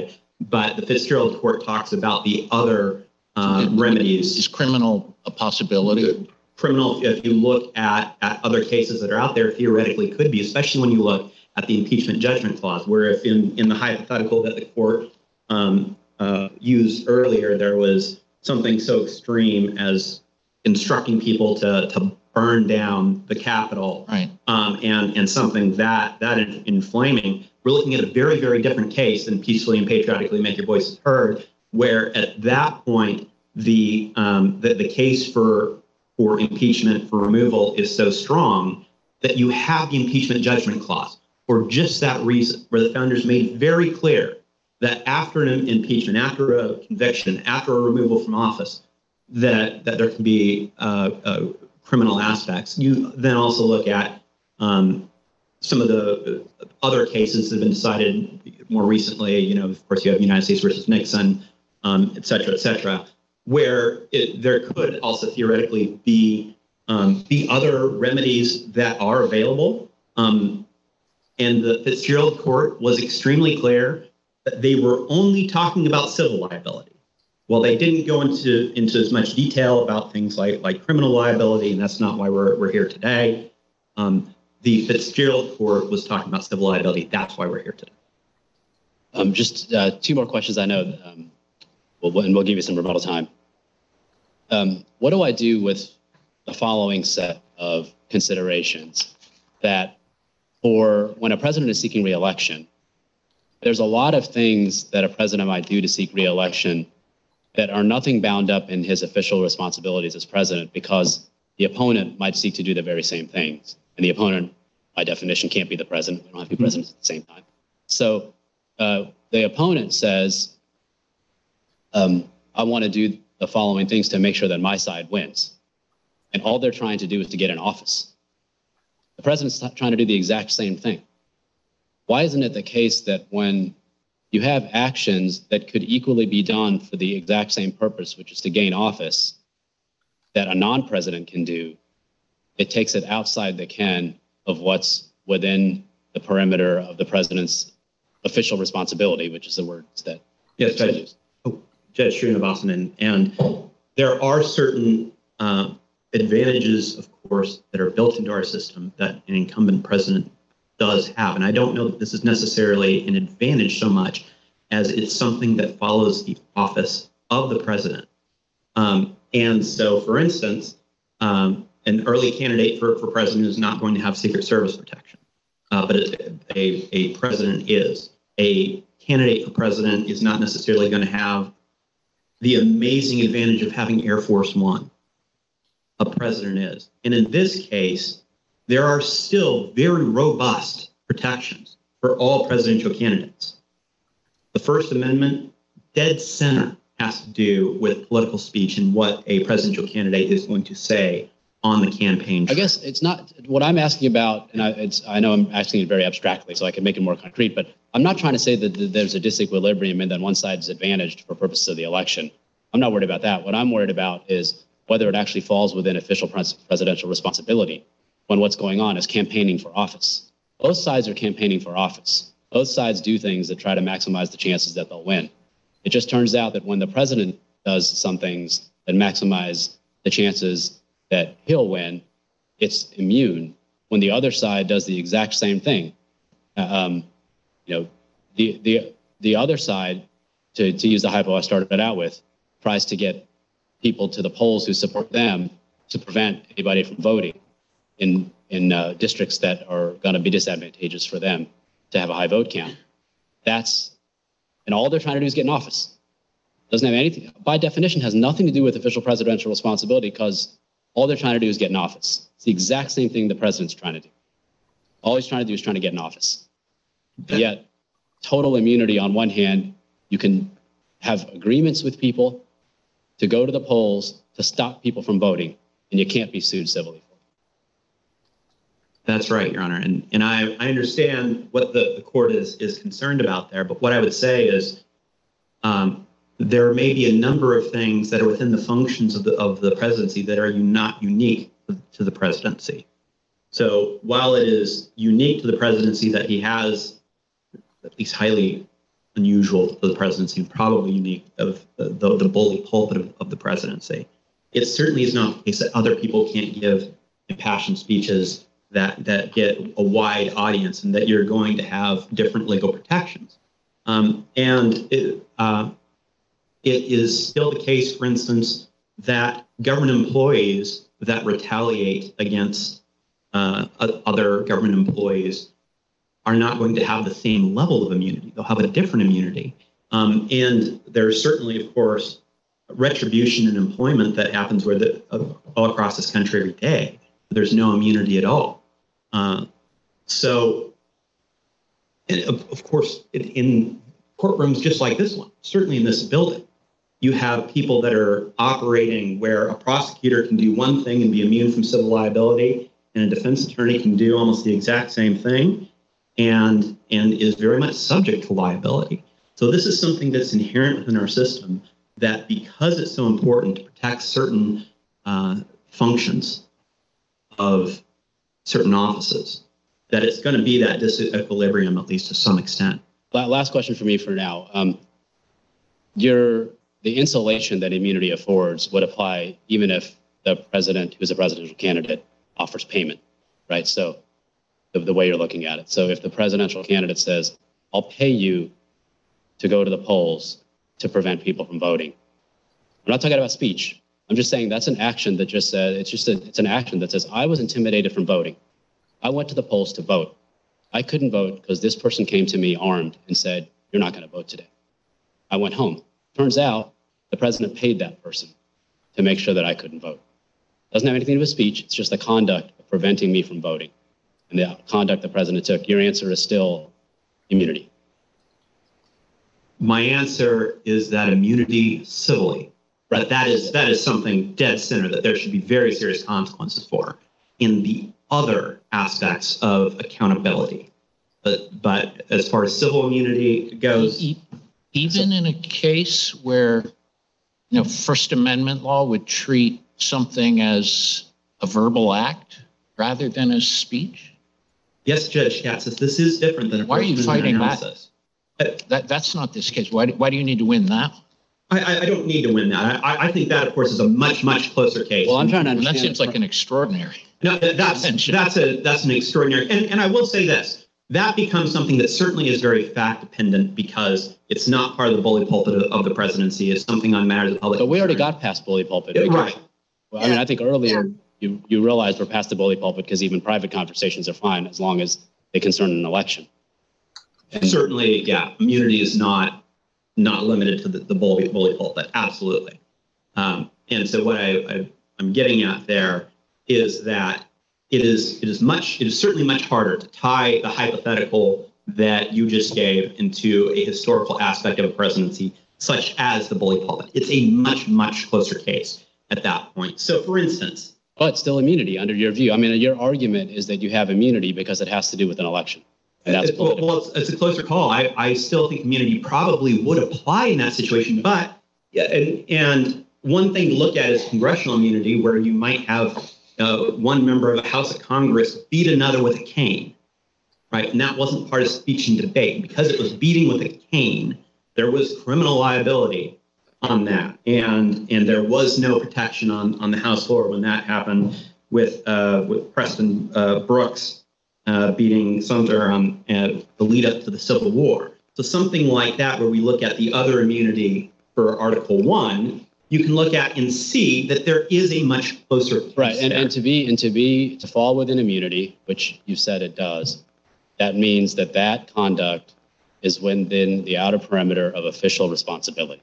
but the Fitzgerald Court talks about the other uh, remedies is criminal a possibility? criminal, if you look at, at other cases that are out there, theoretically could be, especially when you look at the impeachment judgment clause, where if in, in the hypothetical that the court um, uh, used earlier, there was something so extreme as instructing people to, to burn down the Capitol Right. um, and, and something that, that inflaming, we're looking at a very, very different case than peacefully and patriotically make your voices heard, where at that point, the, um, the, the case for, for impeachment, for removal is so strong that you have the impeachment judgment clause for just that reason, where the founders made very clear that after an impeachment, after a conviction, after a removal from office, that, that there can be uh, uh, criminal aspects. You then also look at um, some of the other cases that have been decided more recently. You know, of course, you have United States versus Nixon, um, et cetera, et cetera, where it, there could also theoretically be um, be other remedies that are available. Um, and the Fitzgerald court was extremely clear that they were only talking about civil liability. Well, they didn't go into into as much detail about things like like criminal liability, and that's not why we're we're here today. Um, the Fitzgerald court was talking about civil liability. That's why we're here today. Um, just uh, two more questions. I know, um, we'll, and we'll give you some rebuttal time. Um, what do I do with the following set of considerations that for when a president is seeking reelection, there's a lot of things that a president might do to seek reelection that are nothing bound up in his official responsibilities as president because the opponent might seek to do the very same things. And the opponent, by definition, can't be the president. We don't have two presidents at the same time. So uh, the opponent says, um, I want to do the following things to make sure that my side wins. And all they're trying to do is to get in office. The president's trying to do the exact same thing. Why isn't it the case that when you have actions that could equally be done for the exact same purpose, which is to gain office, that a non president can do, it takes it outside the ken of what's within the perimeter of the president's official responsibility, which is the words that Yes, I Judge, use. Judge Srinivasan, and, and there are certain uh, advantages, of course, that are built into our system that an incumbent president does have. And I don't know that this is necessarily an advantage so much as it's something that follows the office of the president. Um, and so, for instance, um, an early candidate for, for president is not going to have Secret Service protection, uh, but a, a, a president is. A candidate for president is not necessarily going to have the amazing advantage of having Air Force One. A president is. And in this case, there are still very robust protections for all presidential candidates. The First Amendment, dead center, has to do with political speech and what a presidential candidate is going to say on the campaign. I guess it's not what I'm asking about, and I, I know I'm asking it very abstractly, so I can make it more concrete, but I'm not trying to say that th- there's a disequilibrium and that one side is advantaged for purposes of the election. I'm not worried about that. What I'm worried about is whether it actually falls within official pres- presidential responsibility when what's going on is campaigning for office. Both sides are campaigning for office. Both sides do things that try to maximize the chances that they'll win. It just turns out that when the president does some things that maximize the chances that he'll win, it's immune. When the other side does the exact same thing, um, you know, the the the other side, to to use the hypo I started out with, tries to get people to the polls who support them to prevent anybody from voting in in uh, districts that are going to be disadvantageous for them to have a high vote count. That's and all they're trying to do is get in office. Doesn't have anything by definition has nothing to do with official presidential responsibility because all they're trying to do is get in office. It's the exact same thing the president's trying to do. All he's trying to do is trying to get in office. But yet, total immunity on one hand, you can have agreements with people to go to the polls to stop people from voting, and you can't be sued civilly for. That's right, Your Honor. And, and I, I understand what the, the court is, is concerned about there. But what I would say is um, there may be a number of things that are within the functions of the, of the presidency that are not unique to the presidency. So while it is unique to the presidency that he has, at least highly unusual to the presidency, probably unique of the, the, the bully pulpit of, of the presidency, it certainly is not the case that other people can't give impassioned speeches that that get a wide audience and that you're going to have different legal protections. Um, and it, uh, it is still the case, for instance, that government employees that retaliate against uh, other government employees are not going to have the same level of immunity. They'll have a different immunity. Um, and there's certainly, of course, retribution in employment that happens where the, uh, all across this country every day. There's no immunity at all. Uh, so, of, of, course, in, in courtrooms just like this one, certainly in this building, you have people that are operating where a prosecutor can do one thing and be immune from civil liability, and a defense attorney can do almost the exact same thing and, and is very much subject to liability. So this is something that's inherent within our system that because it's so important to protect certain uh, functions of certain offices, that it's going to be that disequilibrium at least to some extent. Last question for me for now. Um, Your, the insulation that immunity affords would apply even if the president, who's a presidential candidate, offers payment, right? So the, the way you're looking at it. So if the presidential candidate says, I'll pay you to go to the polls to prevent people from voting. I'm not talking about speech. I'm just saying that's an action that just said, it's just, a, it's an action that says, I was intimidated from voting. I went to the polls to vote. I couldn't vote because this person came to me armed and said, You're not going to vote today. I went home. Turns out the president paid that person to make sure that I couldn't vote. Doesn't have anything to do with speech. It's just the conduct of preventing me from voting and the conduct the president took. Your answer is still immunity. My answer is that immunity civilly, but that is that is something dead center that there should be very serious consequences for. In the other aspects of accountability, but but as far as civil immunity goes, Even in a case where, you know, First Amendment law would treat something as a verbal act rather than as speech? yes, Judge Katsas, this is different than a Why are you fighting that? analysis. That, that's not this case. Why, do- why do you need to win that? I, I, I don't need to win that. I, I think that, of course, is a much, much closer case. Well, I'm trying to understand. that seems like an extraordinary. No, that's, Attention. that's a, that's an extraordinary, and, and I will say this, that becomes something that certainly is very fact dependent because it's not part of the bully pulpit of, of the presidency. It's something on matters of public. But we already got past bully pulpit. Because- Right. Well, I mean, I think earlier you, you realized we're past the bully pulpit because even private conversations are fine as long as they concern an election. And Certainly, yeah, immunity is not, not limited to the, the bully, bully pulpit, absolutely. Um, and so what I, I, I'm getting at there is that it is, it is much, it is certainly much harder to tie the hypothetical that you just gave into a historical aspect of a presidency, such as the bully pulpit. It's a much, much closer case at that point. So for instance, But still immunity under your view. I mean, your argument is that you have immunity because it has to do with an election. That's It- Well, well, it's, it's a closer call. I, I still think immunity probably would apply in that situation, but yeah, and and one thing to look at is congressional immunity, where you might have uh, one member of the House of Congress beat another with a cane, right? And that wasn't part of speech and debate because it was beating with a cane. There was criminal liability on that, and and there was no protection on on the House floor when that happened with uh, with Preston uh, Brooks uh, beating Sumner on uh, the lead up to the Civil War. So something like that, where we look at the other immunity for Article One, you can look at and see that there is a much closer Right, and, and to be, and to be, to fall within immunity, which you said it does, that means that that conduct is within the outer perimeter of official responsibility.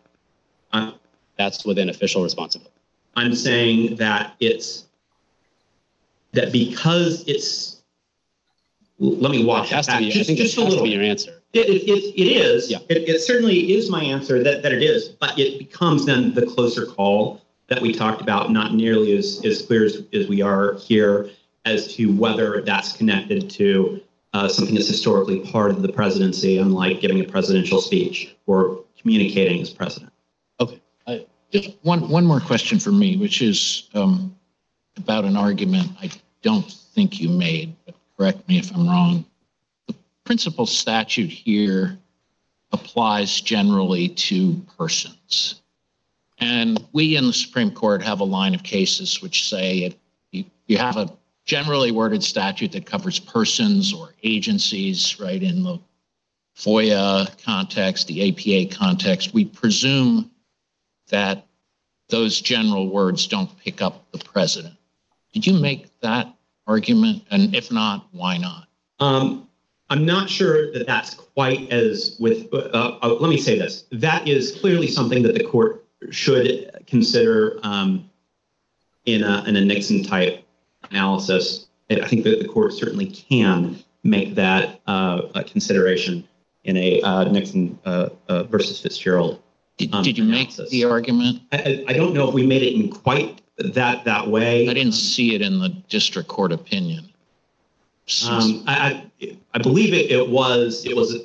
I'm, That's within official responsibility. I'm saying that it's that because it's. Let me walk that back be, just, just a little. your answer. It, it, it, it is. Yeah. It, it certainly is my answer that, that it is, but it becomes then the closer call that we talked about, not nearly as, as clear as, as we are here as to whether that's connected to uh, something that's historically part of the presidency, unlike giving a presidential speech or communicating as president. Okay, I, Just one, one more question for me, which is um, about an argument I don't think you made, correct me if I'm wrong. The principal statute here applies generally to persons. And we in the Supreme Court have a line of cases which say you, you have a generally worded statute that covers persons or agencies, right, in the FOIA context, the APA context, we presume that those general words don't pick up the president. Did you make that argument? And if not, why not? Um, I'm not sure that that's quite as with, uh, uh, let me say this. That is clearly something that the court should consider um, in a, in a Nixon type analysis. I think that the court certainly can make that uh, a consideration in a uh, Nixon uh, uh, versus Fitzgerald. Did, Um, did you make the argument? I I don't know if we made it in quite that that way. I didn't see it in the district court opinion. Um, I, I, I believe it, it was, it was,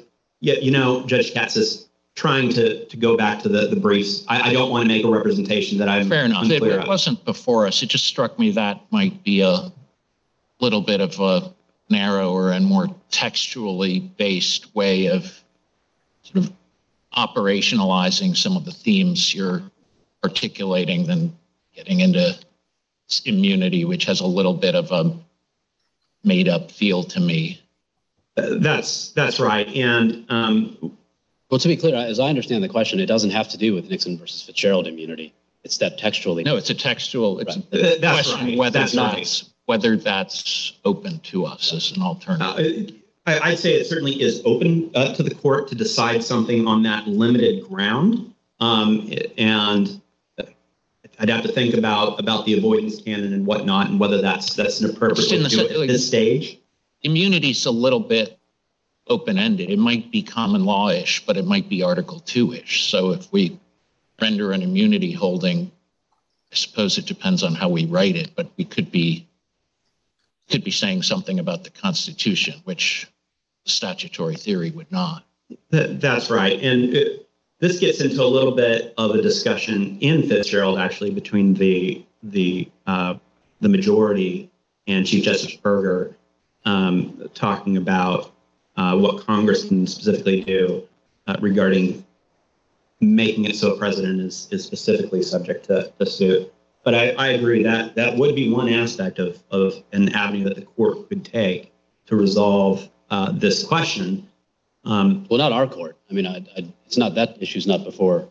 yeah, you know, Judge Katsas trying to, to go back to the, the briefs. I, I don't want to make a representation that I'm Fair enough. It it wasn't before us. It just struck me that might be a little bit of a narrower and more textually based way of sort of operationalizing some of the themes you're articulating than getting into immunity, which has a little bit of a made up feel to me. That's, that's right. And um, Well, to be clear, as I understand the question, it doesn't have to do with Nixon versus Fitzgerald immunity. It's that textually. No, it's a textual, it's Right. a that's question right. whether That's right. whether that's open to us as an alternative. Uh, I, I'd say it certainly is open uh, to the court to decide something on that limited ground. Um, and I'd have to think about, about the avoidance canon and whatnot, and whether that's, that's an appropriate in way to the do it at this stage. immunity's a little bit open-ended. It might be common law-ish, but it might be Article Two-ish. So if we render an immunity holding, I suppose it depends on how we write it, but we could be could be saying something about the Constitution, which statutory theory would not. That, that's right. And it, this gets into a little bit of a discussion in Fitzgerald, actually, between the the uh, the majority and Chief Justice Burger, um, talking about uh, what Congress can specifically do uh, regarding making it so a president is is specifically subject to, to suit. But I, I agree that that would be one aspect of of an avenue that the court could take to resolve uh, this question. Um, Well, not our court. I mean, I, I, it's not, that issue's not before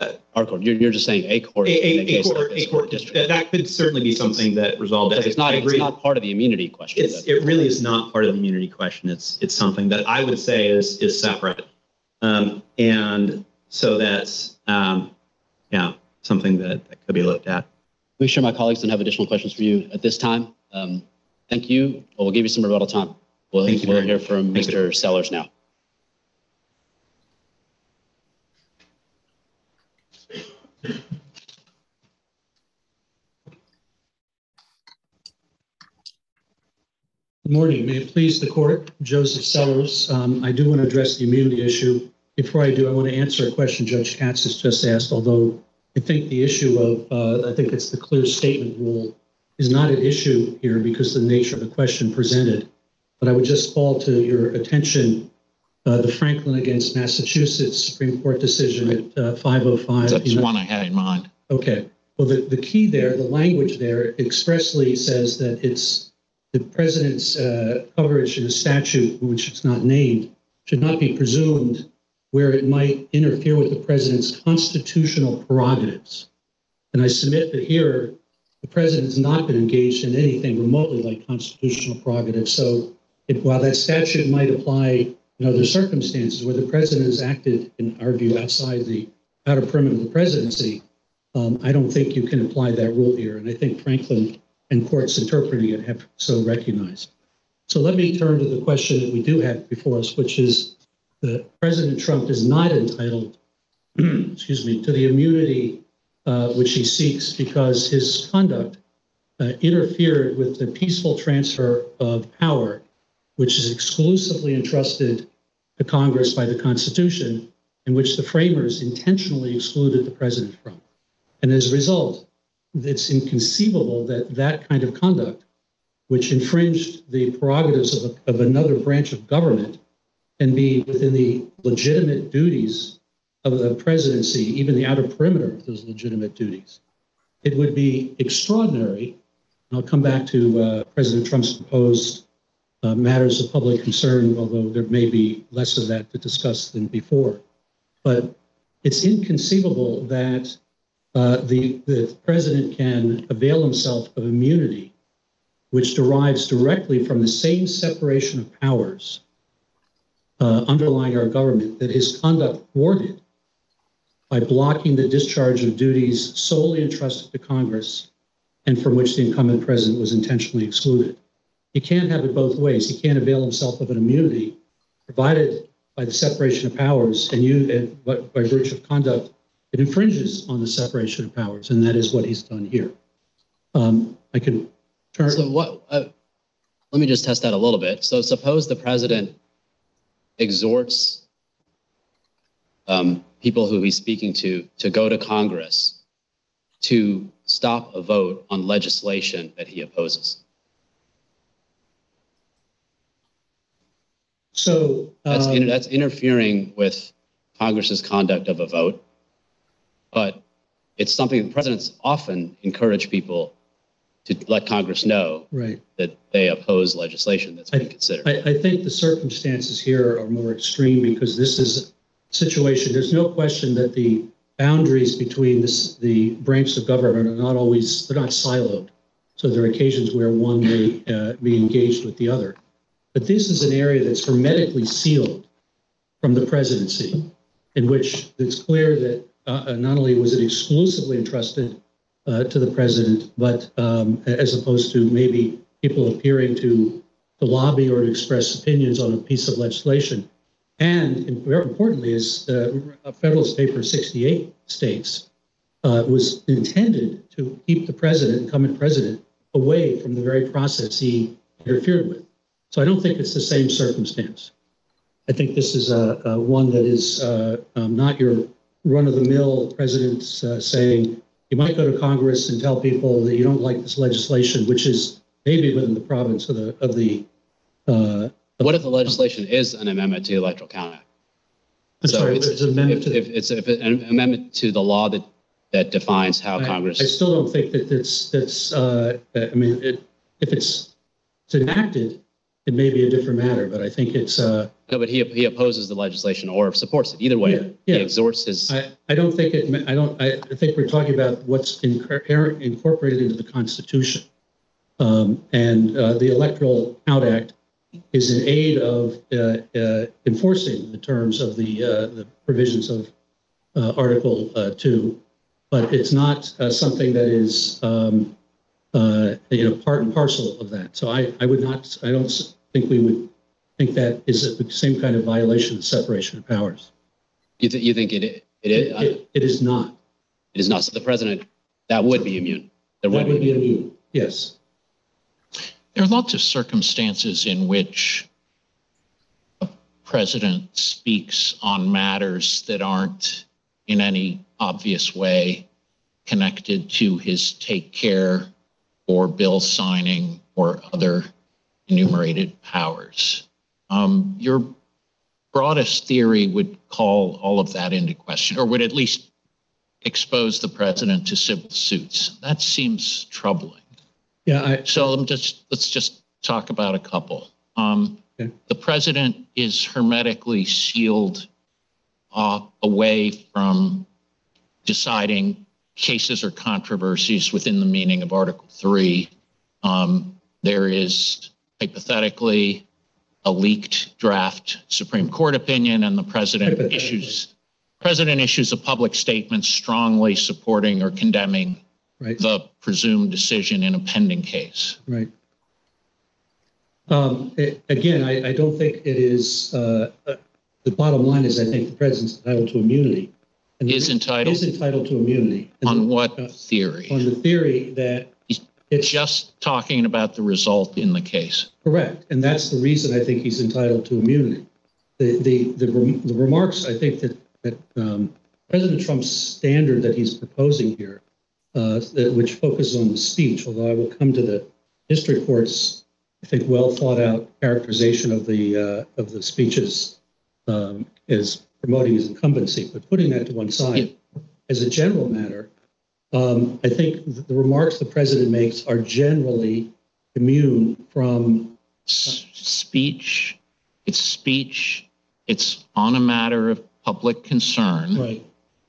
uh, our court. You're, you're just saying a court. A, in a, a case like court, a court, district. that that could certainly be something that resolved it. Because it's not, I it's not part of the immunity question. It's, it really is not part of the immunity question. It's, it's something that I would say is, is separate. Um, and so that's, um, yeah, something that, that could be looked at. Make sure my colleagues don't have additional questions for you at this time. Um, Thank you. Well, We'll give you some rebuttal time. We'll, Thank you we'll hear from Thank you. Mr. Sellers now. Good morning. May it please the court, Joseph Sellers. Um, I do want to address the immunity issue. Before I do, I want to answer a question Judge Katsas just asked, although I think the issue of, uh, I think it's the clear statement rule is not an issue here because of the nature of the question presented. But I would just call to your attention uh, the Franklin against Massachusetts Supreme Court decision at uh, 505. That's United- one I had in mind. Okay, well, the, the key there, the language there expressly says that it's the president's uh, coverage in a statute, which is not named, should not be presumed where it might interfere with the president's constitutional prerogatives. And I submit that here, the president has not been engaged in anything remotely like constitutional prerogatives. So it, while that statute might apply in other circumstances where the president has acted, in our view, outside the outer perimeter of the presidency, um, I don't think you can apply that rule here, and I think Franklin and courts interpreting it have so recognized. So let me turn to the question that we do have before us, which is that President Trump is not entitled, excuse me, to the immunity uh, which he seeks because his conduct uh, interfered with the peaceful transfer of power, which is exclusively entrusted to Congress by the Constitution, in which the framers intentionally excluded the president from. And as a result, it's inconceivable that that kind of conduct, which infringed the prerogatives of, a, of another branch of government, can be within the legitimate duties of the presidency, even the outer perimeter of those legitimate duties. It would be extraordinary. I'll come back to uh, President Trump's proposed uh, matters of public concern, although there may be less of that to discuss than before. But it's inconceivable that uh, the, the president can avail himself of immunity, which derives directly from the same separation of powers uh, underlying our government that his conduct thwarted by blocking the discharge of duties solely entrusted to Congress and from which the incumbent president was intentionally excluded. He can't have it both ways. He can't avail himself of an immunity provided by the separation of powers and you, by by virtue of conduct it infringes on the separation of powers, and that is what he's done here. Um, I can turn. So what, uh, let me just test that a little bit. So suppose the president exhorts um, people who he's speaking to to go to Congress to stop a vote on legislation that he opposes. So, That's, um, that's interfering with Congress's conduct of a vote. But it's something the presidents often encourage people to let Congress know right. that they oppose legislation that's being considered. I, I think the circumstances here are more extreme because this is a situation, there's no question that the boundaries between this, the branches of government are not always, they're not siloed. So there are occasions where one may uh, be engaged with the other. But this is an area that's hermetically sealed from the presidency, in which it's clear that uh, not only was it exclusively entrusted uh, to the president, but um, as opposed to maybe people appearing to to lobby or to express opinions on a piece of legislation. And very importantly, as uh, Federalist Paper 68 states, uh, was intended to keep the president, incumbent president, away from the very process he interfered with. So I don't think it's the same circumstance. I think this is a, a one that is uh, um, not your run-of-the-mill presidents uh, saying you might go to Congress and tell people that you don't like this legislation, which is maybe within the province of the of the. Uh, What if the legislation is an amendment to the Electoral Count Act? I'm So sorry, it's- it's an amendment If, to. if it's if an amendment to the law that, that defines how I- Congress. I still don't think that that's that's. Uh, I mean, it, if it's it's enacted, it may be a different matter, but I think it's. Uh, No, but he, he opposes the legislation or supports it. Either way, he yeah. exhorts his, I, I don't think it, I don't, I I think we're talking about what's incor- incorporated into the Constitution. Um, and, uh, the Electoral Count Act is in aid of, uh, uh, enforcing the terms of the, uh, the provisions of, uh, Article, uh, two. But it's not, uh, something that is, um, uh, you know, part and parcel of that. So I, I would not, I don't s- think we would think that is the same kind of violation of separation of powers. you, th- you think it, it is, uh, It, it is not. it is not. So the president, that would be immune. There That would would be. be immune, yes. There are lots of circumstances in which a president speaks on matters that aren't in any obvious way connected to his take care or bill signing or other enumerated powers. Um, your broadest theory would call all of that into question, or would at least expose the president to civil suits. That seems troubling. Yeah, I, So I'm just, let's just talk about a couple. Um, Okay. The president is hermetically sealed uh, away from deciding cases or controversies within the meaning of Article 3. Um, There is hypothetically a leaked draft Supreme Court opinion and the president issues, president issues a public statement strongly supporting or condemning right, the presumed decision in a pending case. right. Um, a- Again, I, I don't think it is, uh, uh, the bottom line is I think the president's entitled to immunity. and Is entitled Is entitled to immunity. And on uh, what theory? On the theory that it's Just talking about the result in the case. correct, and that's the reason I think he's entitled to immunity. The, the, the rem- the remarks, I think that, that um, President Trump's standard that he's proposing here, uh, that- which focuses on the speech, although I will come to the district court's, I think, well thought out characterization of the, uh, of the speeches um, as promoting his incumbency, but putting that to one side, as a general matter, um, I think the remarks the president makes are generally immune from S- Speech, it's speech, it's on a matter of public concern, right.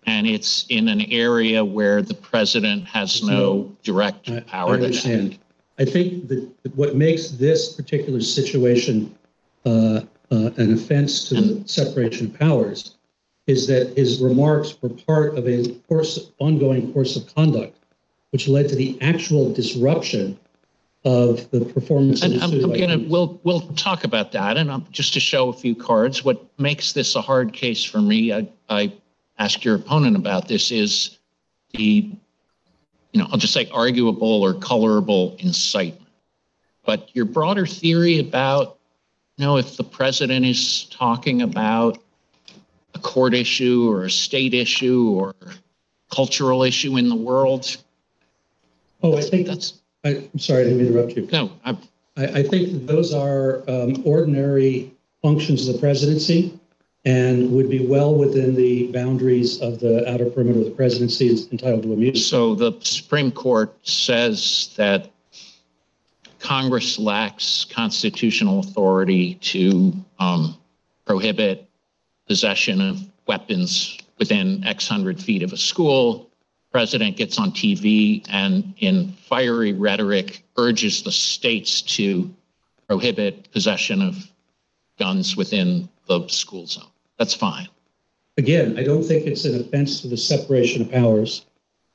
and it's in an area where the president has no direct I, I power to act. I think that what makes this particular situation uh, uh, an offense to the separation of powers is that his remarks were part of a course, ongoing course of conduct, which led to the actual disruption of the performance of And I'm. I'm gonna, we'll, we'll talk about that, and um, just to show a few cards, what makes this a hard case for me, I, I asked your opponent about this, is the, you know, I'll just say arguable or colorable incitement. But your broader theory about, you know, if the president is talking about a court issue or a state issue or cultural issue in the world. Oh, I think, That's, I- I'm sorry, I didn't mean to interrupt you. no, I, I, I think those are um, ordinary functions of the presidency and would be well within the boundaries of the outer perimeter of the presidency is entitled to immunity. So the Supreme Court says that Congress lacks constitutional authority to um, prohibit possession of weapons within X hundred feet of a school. President gets on TV and in fiery rhetoric urges the states to prohibit possession of guns within the school zone. That's fine. Again, I don't think it's an offense to the separation of powers.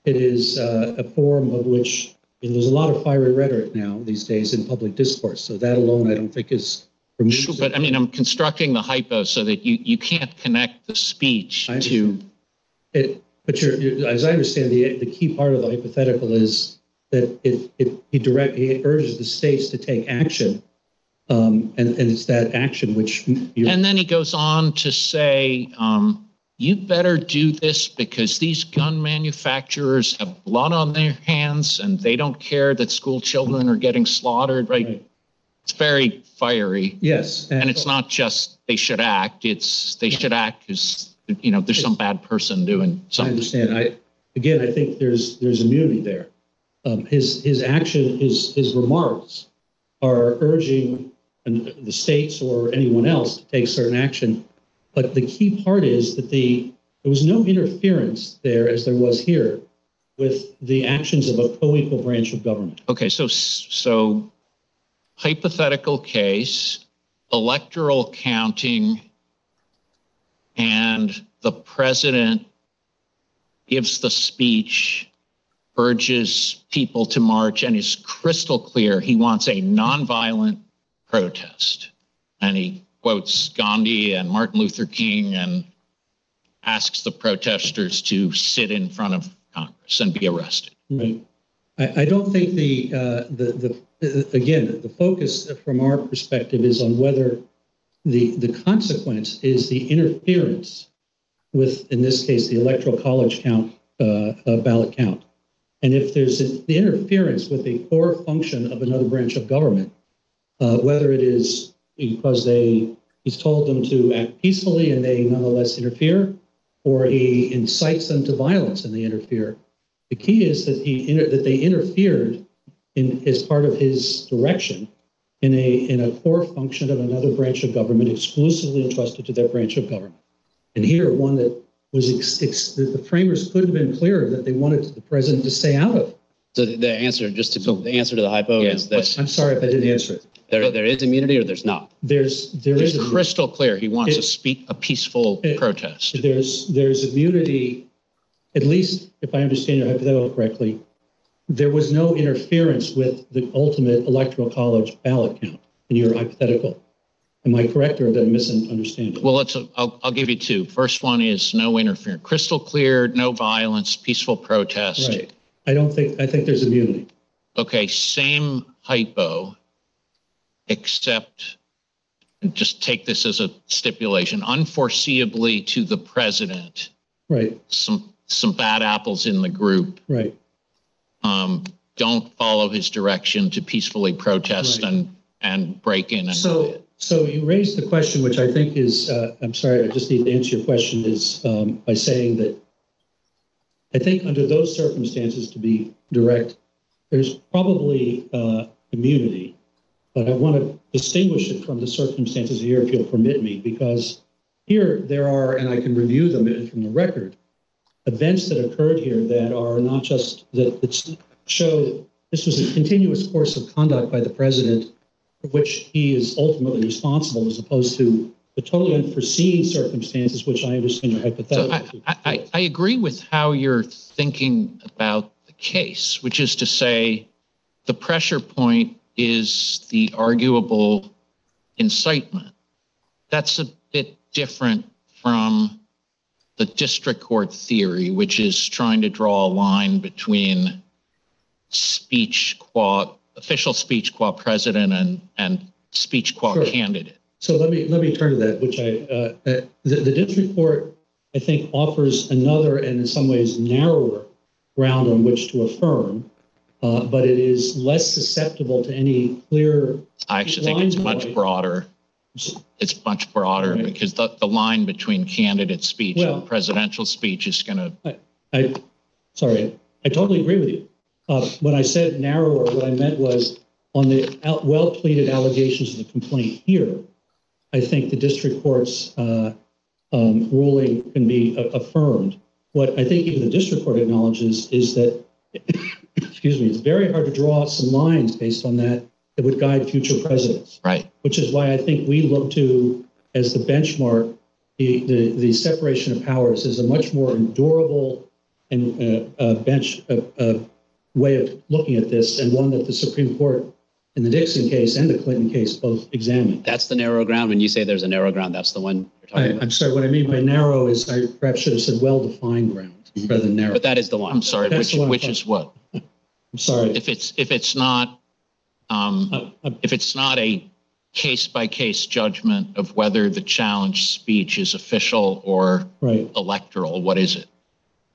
It is uh, a form of which, and there's a lot of fiery rhetoric now these days in public discourse. So that alone, I don't think is. Sure, but I mean, I'm constructing the hypo so that you, you can't connect the speech I to. It, but you're, you're- as I understand, the, the key part of the hypothetical is that it, it, he direct, he urges the states to take action. Um, and, and it's that action which and then he goes on to say, um, you better do this because these gun manufacturers have blood on their hands and they don't care that school children are getting slaughtered, right? Right. It's very fiery. yes. And it's not just they should act, it's they should act because, you know, there's some bad person doing I something. understand. I, again, I think there's, there's immunity there. Um, his, his action, his, his remarks are urging an- the states or anyone else to take certain action. But the key part is that the, there was no interference there as there was here with the actions of a co-equal branch of government. Okay, so, so hypothetical case, electoral counting, and the president gives the speech, urges people to march, and is crystal clear he wants a nonviolent protest. And he quotes Gandhi and Martin Luther King and asks the protesters to sit in front of Congress and be arrested. Right. I, I don't think the, uh, the, the, again, the focus from our perspective is on whether the, the consequence is the interference with, in this case, the electoral college count, uh, uh, ballot count. And if there's an interference with a core function of another branch of government, uh, whether it is because they, he's told them to act peacefully and they nonetheless interfere, or he incites them to violence and they interfere, the key is that he that they interfered in as part of his direction in a in a core function of another branch of government exclusively entrusted to that branch of government. And here, one that was ex- ex- that the framers couldn't have been clearer that they wanted the president to stay out of. So the- the answer, just to, the answer to the hypo Yeah, is that I'm sorry if I didn't answer it. there, there is immunity or there's not. There's there It's is a, crystal clear. He wants a speak, a peaceful It- protest. there's there's immunity, at least if I understand your hypothetical correctly. There was no interference with the ultimate electoral college ballot count in your hypothetical. Am I correct or did I misunderstand it? Well, let's, I'll, I'll give you two. First one is no interference, crystal clear, no violence, peaceful protest. Right. I don't think, I think there's immunity. Okay, same hypo, except, just take this as a stipulation, unforeseeably to the president, Right, some, some bad apples in the group right. Um, don't follow his direction to peacefully protest Right. and, and break in and So, so you raised the question, which I think is, uh, I'm sorry, I just need to answer your question is um, by saying that I think under those circumstances, to be direct, there's probably uh, immunity, but I want to distinguish it from the circumstances here, if you'll permit me, because here there are, and I can review them from the record, events that occurred here that are not just, that, that show this was a continuous course of conduct by the president for which he is ultimately responsible as opposed to the totally unforeseen circumstances, which I understand your hypothetical. I, I, I- I agree with how you're thinking about the case, which is to say the pressure point is the arguable incitement. That's a bit different from the district court theory, which is trying to draw a line between speech qua, official speech qua president and, and speech qua Sure. candidate. So let me, let me turn to that, which I, uh, uh, the, the district court, I think, offers another and in some ways narrower ground on which to affirm. Uh, but it is less susceptible to any clear, I actually think it's much broader. It's much broader Right. because the, the line between candidate speech Well- and presidential speech is going to, I, sorry, I totally agree with you. Uh, when I said narrower, what I meant was on the out- well-pleaded allegations of the complaint here, I think the district court's, uh, um, ruling can be affirmed. What I think even the district court acknowledges is that, excuse me, it's very hard to draw some lines based on that that would guide future presidents right. which is why I think we look to as the benchmark, the, the, the separation of powers is a much more endurable and uh, uh, bench uh, uh, way of looking at this, and one that the Supreme Court in the Nixon case and the Clinton case both examined. That's the narrow ground. When you say there's a narrow ground, that's the one you're I, about. I'm sorry, what I mean by narrow is I perhaps should have said well-defined ground rather than narrow. But that is the one. I'm sorry, That's which, the one I'm which is what? I'm sorry. If it's, if it's not, um, I- I- if it's not a case-by-case judgment of whether the challenge speech is official or Right. electoral, what is it?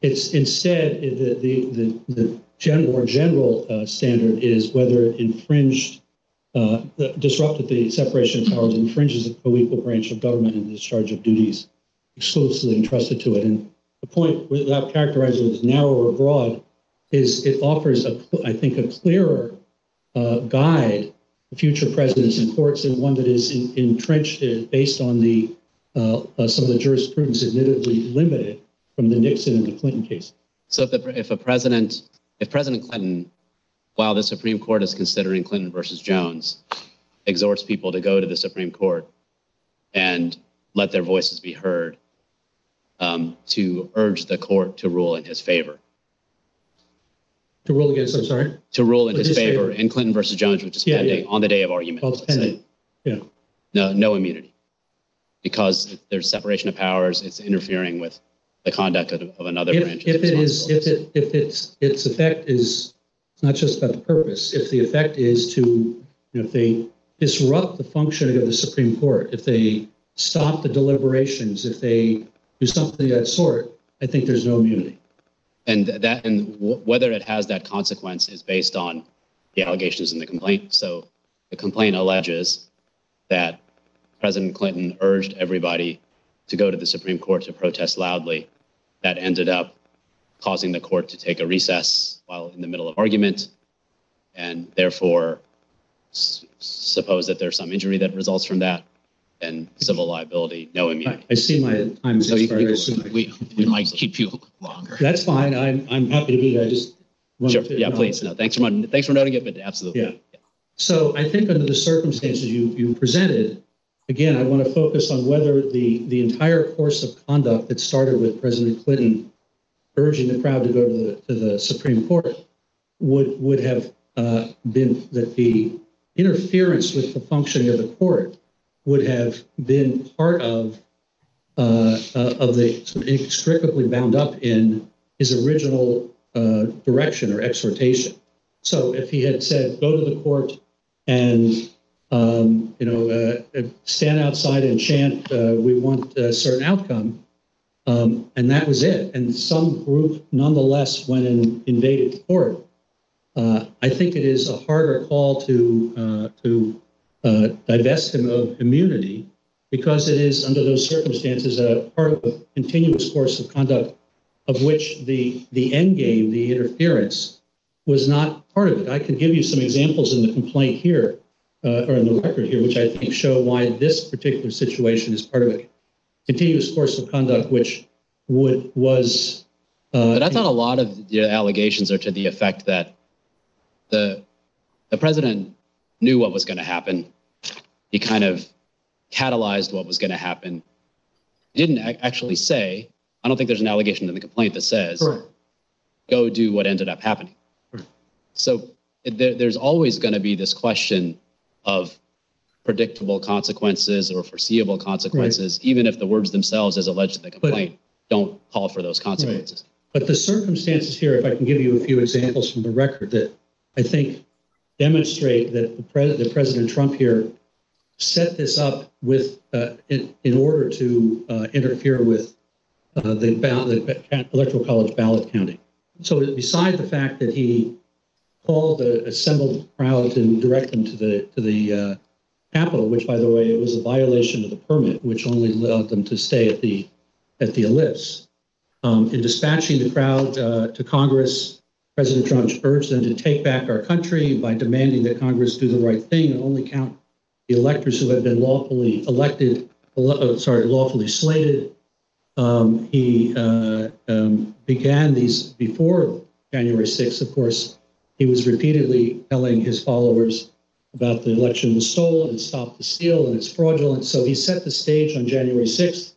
It's instead, the, the, the, the gen, more general uh, standard is whether it infringed, uh, the- disrupted the separation of powers, infringes the co-equal branch of government in the discharge of duties exclusively entrusted to it. And the point, without characterizing it as narrow or broad, is it offers a, I think, a clearer uh, guide future presidents and courts and one that is in- entrenched uh, based on the, uh, uh, some of the jurisprudence admittedly limited from the Nixon and the Clinton case. So if the, if a president, if President Clinton, while the Supreme Court is considering Clinton versus Jones, exhorts people to go to the Supreme Court and let their voices be heard, um, to urge the court to rule in his favor, To rule against, I'm sorry? to rule in his favor in Clinton versus Jones, which is Yeah, pending on the day of argument. Well, it's let's say. pending. Yeah. No, no immunity. Because there's separation of powers, it's interfering with the conduct of, of another branch. If, if it is, if it, if it's, its effect is, it's not just about the purpose, if the effect is to, you know, if they disrupt the functioning of the Supreme Court, if they stop the deliberations, if they do something of that sort, I think there's no immunity. And that, and wh- whether it has that consequence is based on the allegations in the complaint. So the complaint alleges that President Clinton urged everybody to go to the Supreme Court to protest loudly. That ended up causing the court to take a recess while in the middle of argument, and therefore suppose that there's some injury that results from that, and civil liability, no I, immunity. I see my time's So you- expired. I assume I- We, we might keep you longer. That's fine. I'm, I'm happy to be there. I just. wanted Sure, to yeah, acknowledge please, it. no, thanks for, mon- thanks for noting it, but absolutely. Yeah. So I think under the circumstances you, you presented, again, I want to focus on whether the, the entire course of conduct that started with President Clinton urging the crowd to go to the, to the Supreme Court would, would have uh, been that the interference with the functioning of the court would have been part of uh, uh, of the inextricably bound up in his original uh, direction or exhortation. So if he had said, go to the court and, um, you know, uh, stand outside and chant, uh, we want a certain outcome, um, and that was it, and some group nonetheless went and invaded the court, uh, I think it is a harder call to, to uh, divest him of immunity because it is, under those circumstances, a part of a continuous course of conduct of which the, the end game, the interference, was not part of it. I can give you some examples in the complaint here, uh, or in the record here, which I think show why this particular situation is part of a continuous course of conduct, which would, was. uh, But I thought a lot of the allegations are to the effect that the, the president knew what was going to happen. He kind of catalyzed what was going to happen. He didn't ac- actually say, I don't think there's an allegation in the complaint that says, Correct. go do what ended up happening. Right. So there, there's always going to be this question of predictable consequences or foreseeable consequences, even if the words themselves, as alleged in the complaint, don't call for those consequences. But the circumstances here, if I can give you a few examples from the record that I think demonstrate that the, pres- that President Trump here set this up with, uh, in, in order to uh, interfere with uh, the, the electoral college ballot counting. So beside the fact that he called the assembled crowd and direct them to the to the uh, Capitol, which, by the way, it was a violation of the permit, which only allowed them to stay at the at the ellipse. Um, in dispatching the crowd uh, to Congress, President Trump urged them to take back our country by demanding that Congress do the right thing and only count the electors who had been lawfully elected, uh, sorry, lawfully slated. Um, he uh, um, began these before January 6th, of course. He was repeatedly telling his followers about the election was stolen and stop the steal and it's fraudulent. So he set the stage on January 6th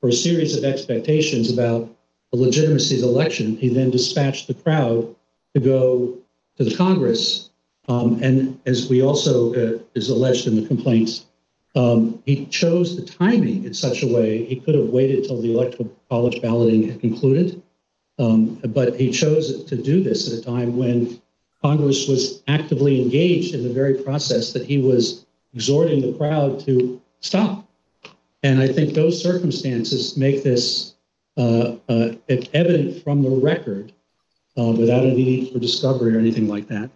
for a series of expectations about the legitimacy of the election. He then dispatched the crowd to go to the Congress. Um, and as we also uh, is alleged in the complaints, um, he chose the timing in such a way he could have waited till the electoral college balloting had concluded. Um, but he chose to do this at a time when Congress was actively engaged in the very process that he was exhorting the crowd to stop. And I think those circumstances make this uh, uh, evident from the record without any need for discovery or anything like that.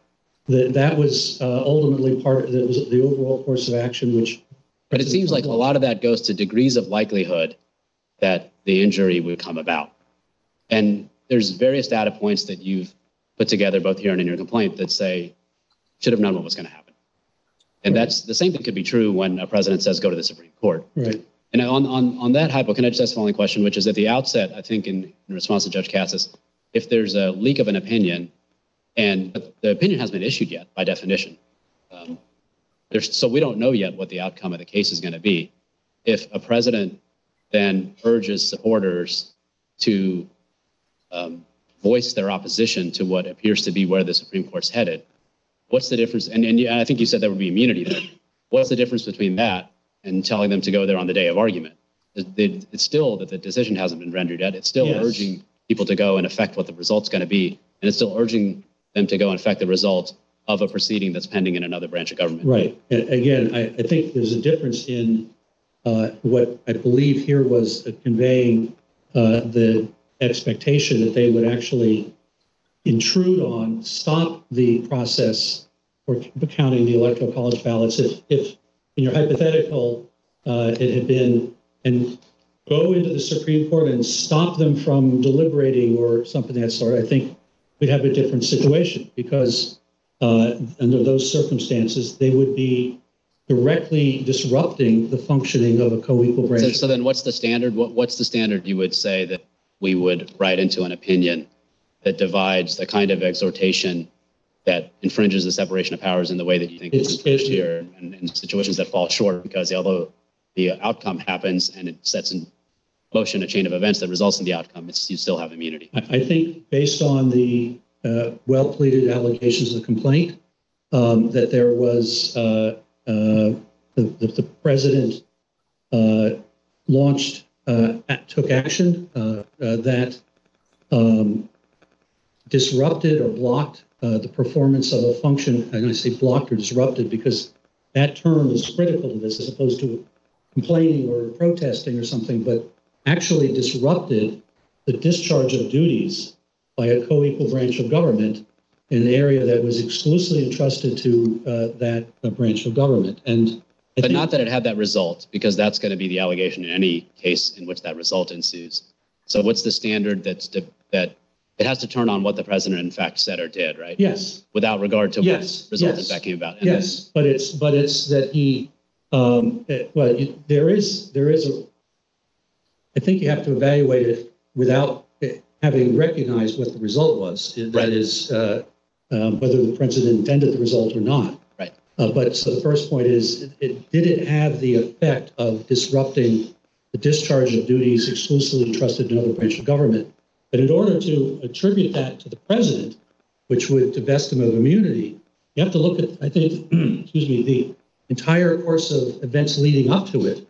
That that was uh, ultimately part of that was the overall course of action, which. But it seems like a lot of that goes to degrees of likelihood that the injury would come about. And there's various data points that you've put together both here and in your complaint that say should have known what was going to happen. And Right. that's the same thing could be true when a president says go to the Supreme Court. Right. And on, on, on that hypo, can I just ask the following question, which is at the outset, I think in, in response to Judge Katsas, if there's a leak of an opinion and the opinion hasn't been issued yet by definition, um, there's, so we don't know yet what the outcome of the case is going to be. If a president then urges supporters to um, voice their opposition to what appears to be where the Supreme Court's headed, what's the difference? And, and you- I think you said there would be immunity there. What's the difference between that and telling them to go there on the day of argument? It- it- It's still that the decision hasn't been rendered yet. It's still Yes. urging people to go and affect what the result's going to be. And it's still urging them to go and affect the result of a proceeding that's pending in another branch of government. Right. Again, I, think there's a difference in uh, what I believe here was conveying uh, the expectation that they would actually intrude on, stop the process for counting the electoral college ballots. If, if in your hypothetical, uh, it had been, and go into the Supreme Court and stop them from deliberating or something of that sort, I think we'd have a different situation because uh, under those circumstances, they would be directly disrupting the functioning of a co-equal So, branch. so then what's the standard? What, what's the standard you would say that we would write into an opinion that divides the kind of exhortation that infringes the separation of powers in the way that you think It's- it's infringed here and in situations that fall short because although the outcome happens and it sets in motion a chain of events that results in the outcome, you still have immunity. I, think based on the uh, well-pleaded allegations of the complaint, um, that there was, uh, uh, the, president launched, took action that um, disrupted or blocked the performance of a function, and I say blocked or disrupted because that term is critical to this as opposed to complaining or protesting or something, but actually disrupted the discharge of duties by a co-equal branch of government in an area that was exclusively entrusted to uh, that uh, branch of government. And I But not that it had that result, because that's going to be the allegation in any case in which that result ensues. So what's the standard that's, de- that, it has to turn on what the president in fact said or did, right? yes, Without regard to what Yes, result in yes, fact came about. And then- yes, but it's but it's that he um, it- well it- there is there is a. I think you have to evaluate it without having recognized what the result was. That Right. is uh, um, whether the president intended the result or not. Right. Uh, but so the first point is, it, it, did it have the effect of disrupting the discharge of duties exclusively entrusted to another branch of government? But in order to attribute that to the president, which would divest him of immunity, you have to look at, I think, excuse me, the entire course of events leading up to it,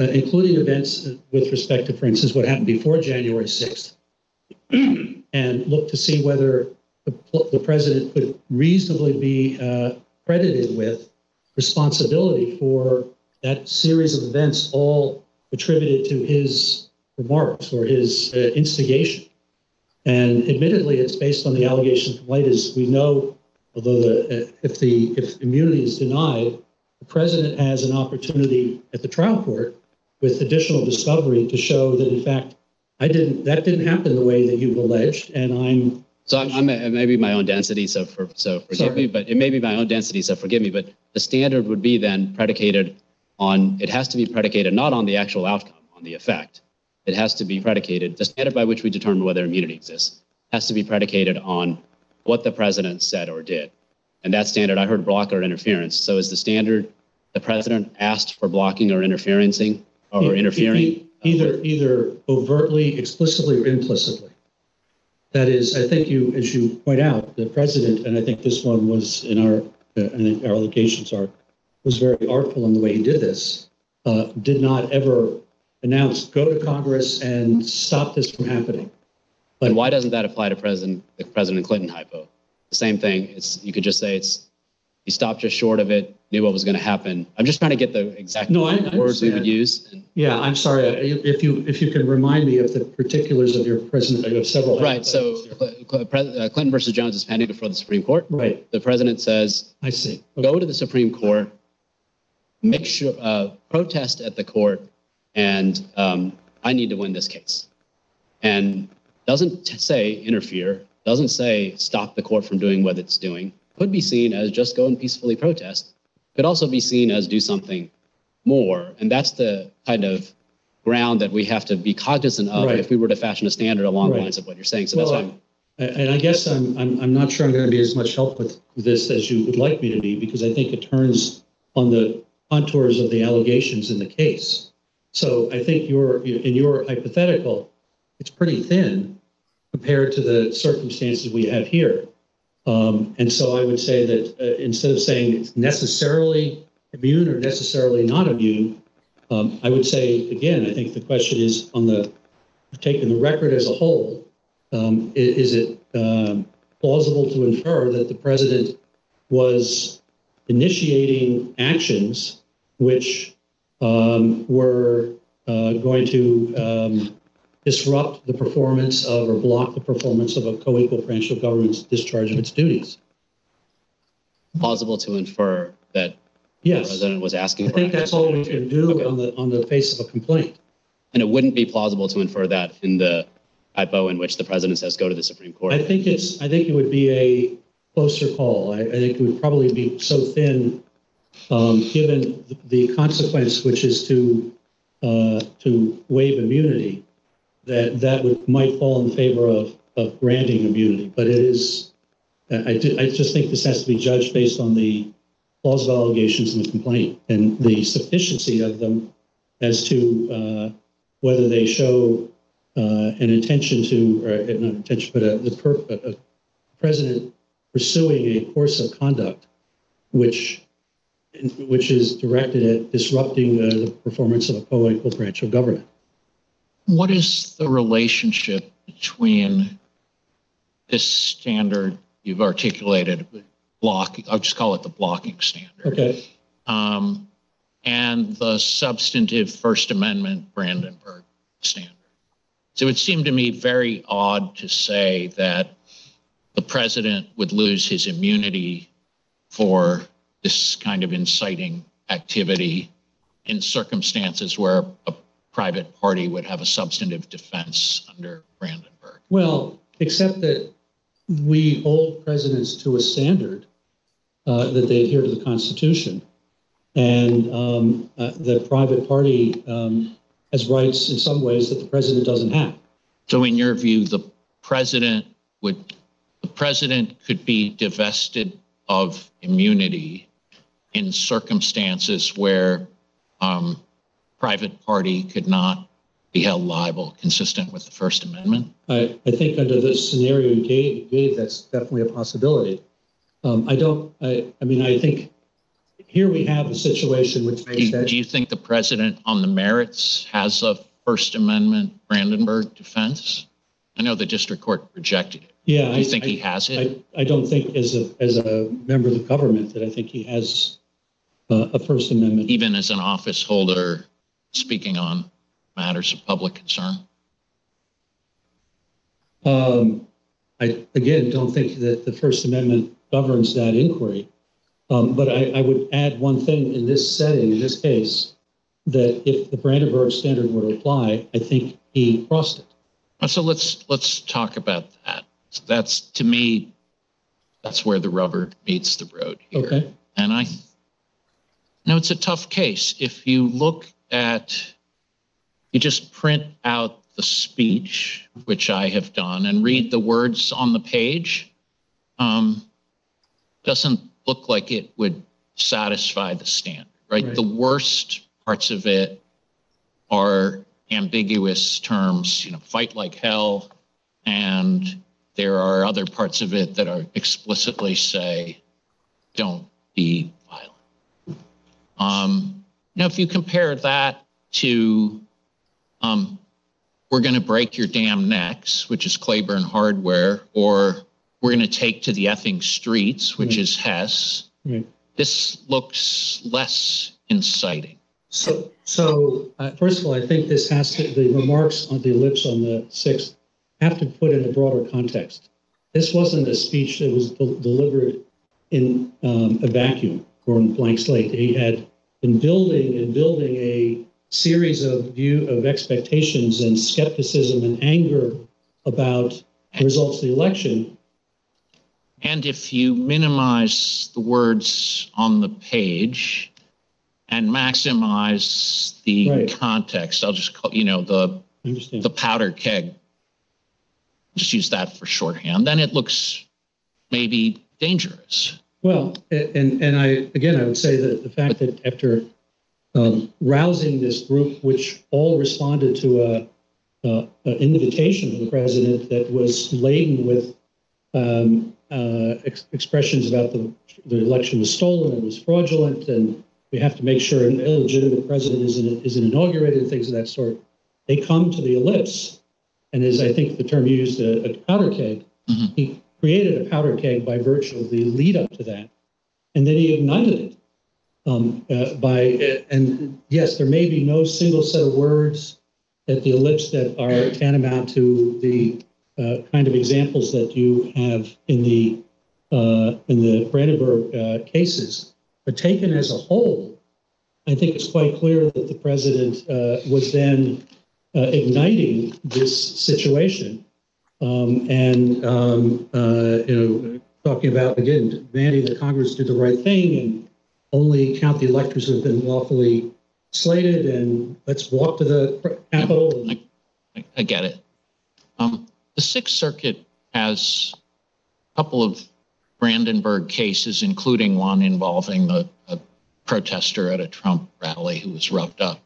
uh, including events uh, with respect to, for instance, what happened before January 6th, and look to see whether the, the president could reasonably be uh, credited with responsibility for that series of events all attributed to his remarks or his uh, instigation. And admittedly, it's based on the allegation of complaint, as we know, although the, uh, if the, if immunity is denied, the president has an opportunity at the trial court with additional discovery to show that in fact, I didn't, that didn't happen the way that you've alleged, and I'm, So I'm, I'm it may be my own density, so for, so forgive Sorry. me, but it may be my own density, so forgive me, but the standard would be then predicated on, it has to be predicated not on the actual outcome, on the effect. It has to be predicated, the standard by which we determine whether immunity exists has to be predicated on what the president said or did. And that standard, I heard blocker interference. So is the standard, the president asked for blocking or interferencing or interfering? E- Either, either overtly, explicitly, or implicitly. That is, I think you, as you point out, the president, and I think this one was in our, uh, I think our allegations are, was very artful in the way he did this, uh, did not ever announce, go to Congress and stop this from happening. And why doesn't that apply to President, the President Clinton hypo? The same thing. It's, you could just say it's, he stopped just short of it, knew what was going to happen. I'm just trying to get the exact No, I- words we would use. And- Yeah, I'm sorry, if you, if you can remind me of the particulars of your president, I have several. Right. So hypotheticals here. Cl- Cl- Pres- uh, Clinton versus Jones is pending before the Supreme Court. Right, The president says, I see. go to the Supreme Court, make sure, uh, protest at the court, and um, I need to win this case. And doesn't say interfere, doesn't say stop the court from doing what it's doing. Could be seen as just go and peacefully protest. Could also be seen as do something more. And that's the kind of ground that we have to be cognizant of Right. if we were to fashion a standard along the lines of what you're saying. So that's why I'm And I guess I'm, I'm, I'm not sure I'm going to be as much help with this as you would like me to be, because I think it turns on the contours of the allegations in the case. So I think your, in your hypothetical, it's pretty thin compared to the circumstances we have here. Um, and so I would say that uh, instead of saying it's necessarily immune or necessarily not immune, um, I would say, again, I think the question is on the, taking the record as a whole, um, i- is it um, plausible to infer that the president was initiating actions which um, were uh, going to um, disrupt the performance of or block the performance of a co-equal branch of government's discharge of its duties? plausible to infer that the president was asking I think that's all we can do Okay. on the on the face of a complaint. And it wouldn't be plausible to infer that in the hypo in which the president says go to the Supreme Court. I think it's, I think it would be a closer call. I, I think it would probably be so thin, um, given the- the consequence, which is to, uh, to waive immunity, that that would, might fall in favor of, of granting immunity. But it is, I do, I just think this has to be judged based on the plausible allegations in the complaint and the sufficiency of them as to, uh, whether they show uh, an intention to, or uh, not intention, but a, the per, president pursuing a course of conduct which, which is directed at disrupting uh, the performance of a co-equal branch of government. What is the relationship between this standard you've articulated, block, I'll just call it the blocking standard, Okay, um, and the substantive First Amendment Brandenburg standard? So it seemed to me very odd to say that the president would lose his immunity for this kind of inciting activity in circumstances where a private party would have a substantive defense under Brandenburg. well, except that we hold presidents to a standard uh, that they adhere to the Constitution. And um, uh, the private party um, has rights in some ways that the president doesn't have. So in your view, the president would, the president could be divested of immunity in circumstances where um, private party could not be held liable consistent with the First Amendment? I, I think under the scenario you gave, gave, that's definitely a possibility. Um, I don't, I, I mean, I think here we have a situation which Do makes you, that, do you think the president on the merits has a First Amendment Brandenburg defense? I know the district court rejected it. yeah. Do I- you think he has it? I, I don't think as a, as a member of the government that I think he has uh, a First Amendment. even as an office holder speaking on matters of public concern? Um, I, again, don't think that the First Amendment governs that inquiry. Um, but I, I would add one thing in this setting, in this case, that if the Brandenburg standard were to apply, I think he crossed it. So let's, let's talk about that. That's, to me, that's where the rubber meets the road here. Okay? And I, no, it's a tough case. If you look at, you just print out the speech, which I have done, and read the words on the page, um, doesn't look like it would satisfy the standard, right? Right. The worst parts of it are ambiguous terms, you know, fight like hell. And there are other parts of it that are explicitly say, don't be violent. Um, now, if you compare that to, um, we're going to break your damn necks, which is Claiborne Hardware, or we're going to take to the effing streets, which Right. is Hess, Right. this looks less inciting. So, so uh, first of all, I think this has to, the remarks on the ellipse on the 6th have to put in a broader context. This wasn't a speech that was del- delivered in um, a vacuum or in blank slate. He had been building and building a series of view of expectations and skepticism and anger about the results of the election. And if you minimize the words on the page and maximize the Right. context, I'll just call, you know, the, the powder keg, just use that for shorthand, then it looks maybe dangerous. Well, and, and I, again, I would say that the fact that after um, rousing this group, which all responded to a, a, an invitation from the president that was laden with um, uh, ex- expressions about the, the election was stolen and was fraudulent, and we have to make sure an illegitimate president isn't, isn't inaugurated, and things of that sort. They come to the ellipse, and as I think the term used, a, a powder keg. Mhm. He created a powder keg by virtue of the lead up to that, and then he ignited it. Um, uh, by uh, and yes, there may be no single set of words at the ellipse that are tantamount to the uh, kind of examples that you have in the uh, in the Brandenburg uh, cases, but taken as a whole, I think it's quite clear that the president uh, was then igniting this situation um, and um, uh, you know talking about again demanding that Congress do the right thing and only count the electors who have been lawfully slated and let's walk to the Capitol. I, I get it. Um, the Sixth Circuit has a couple of Brandenburg cases, including one involving a protester at a Trump rally who was roughed up,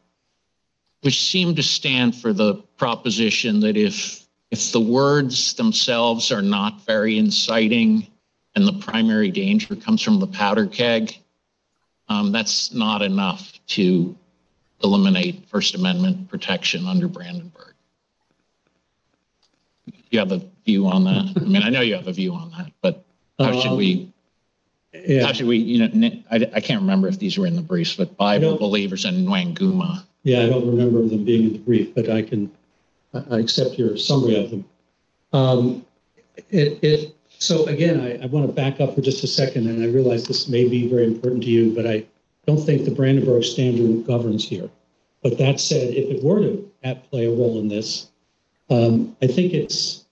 which seem to stand for the proposition that if if the words themselves are not very inciting and the primary danger comes from the powder keg, um, that's not enough to eliminate First Amendment protection under Brandenburg. You have a view on that? I mean, I know you have a view on that, but how should Um, we, yeah, how should we, you know, I can't remember if these were in the briefs, but Bible believers and Nwanguma. yeah, I don't remember them being in the brief, but I can I accept your summary of them. Um, it, it so again, I, I want to back up for just a second, and I realize this may be very important to you, but I don't think the Brandenburg Standard governs here. But that said, if it were to play a role in this, um, I think it's,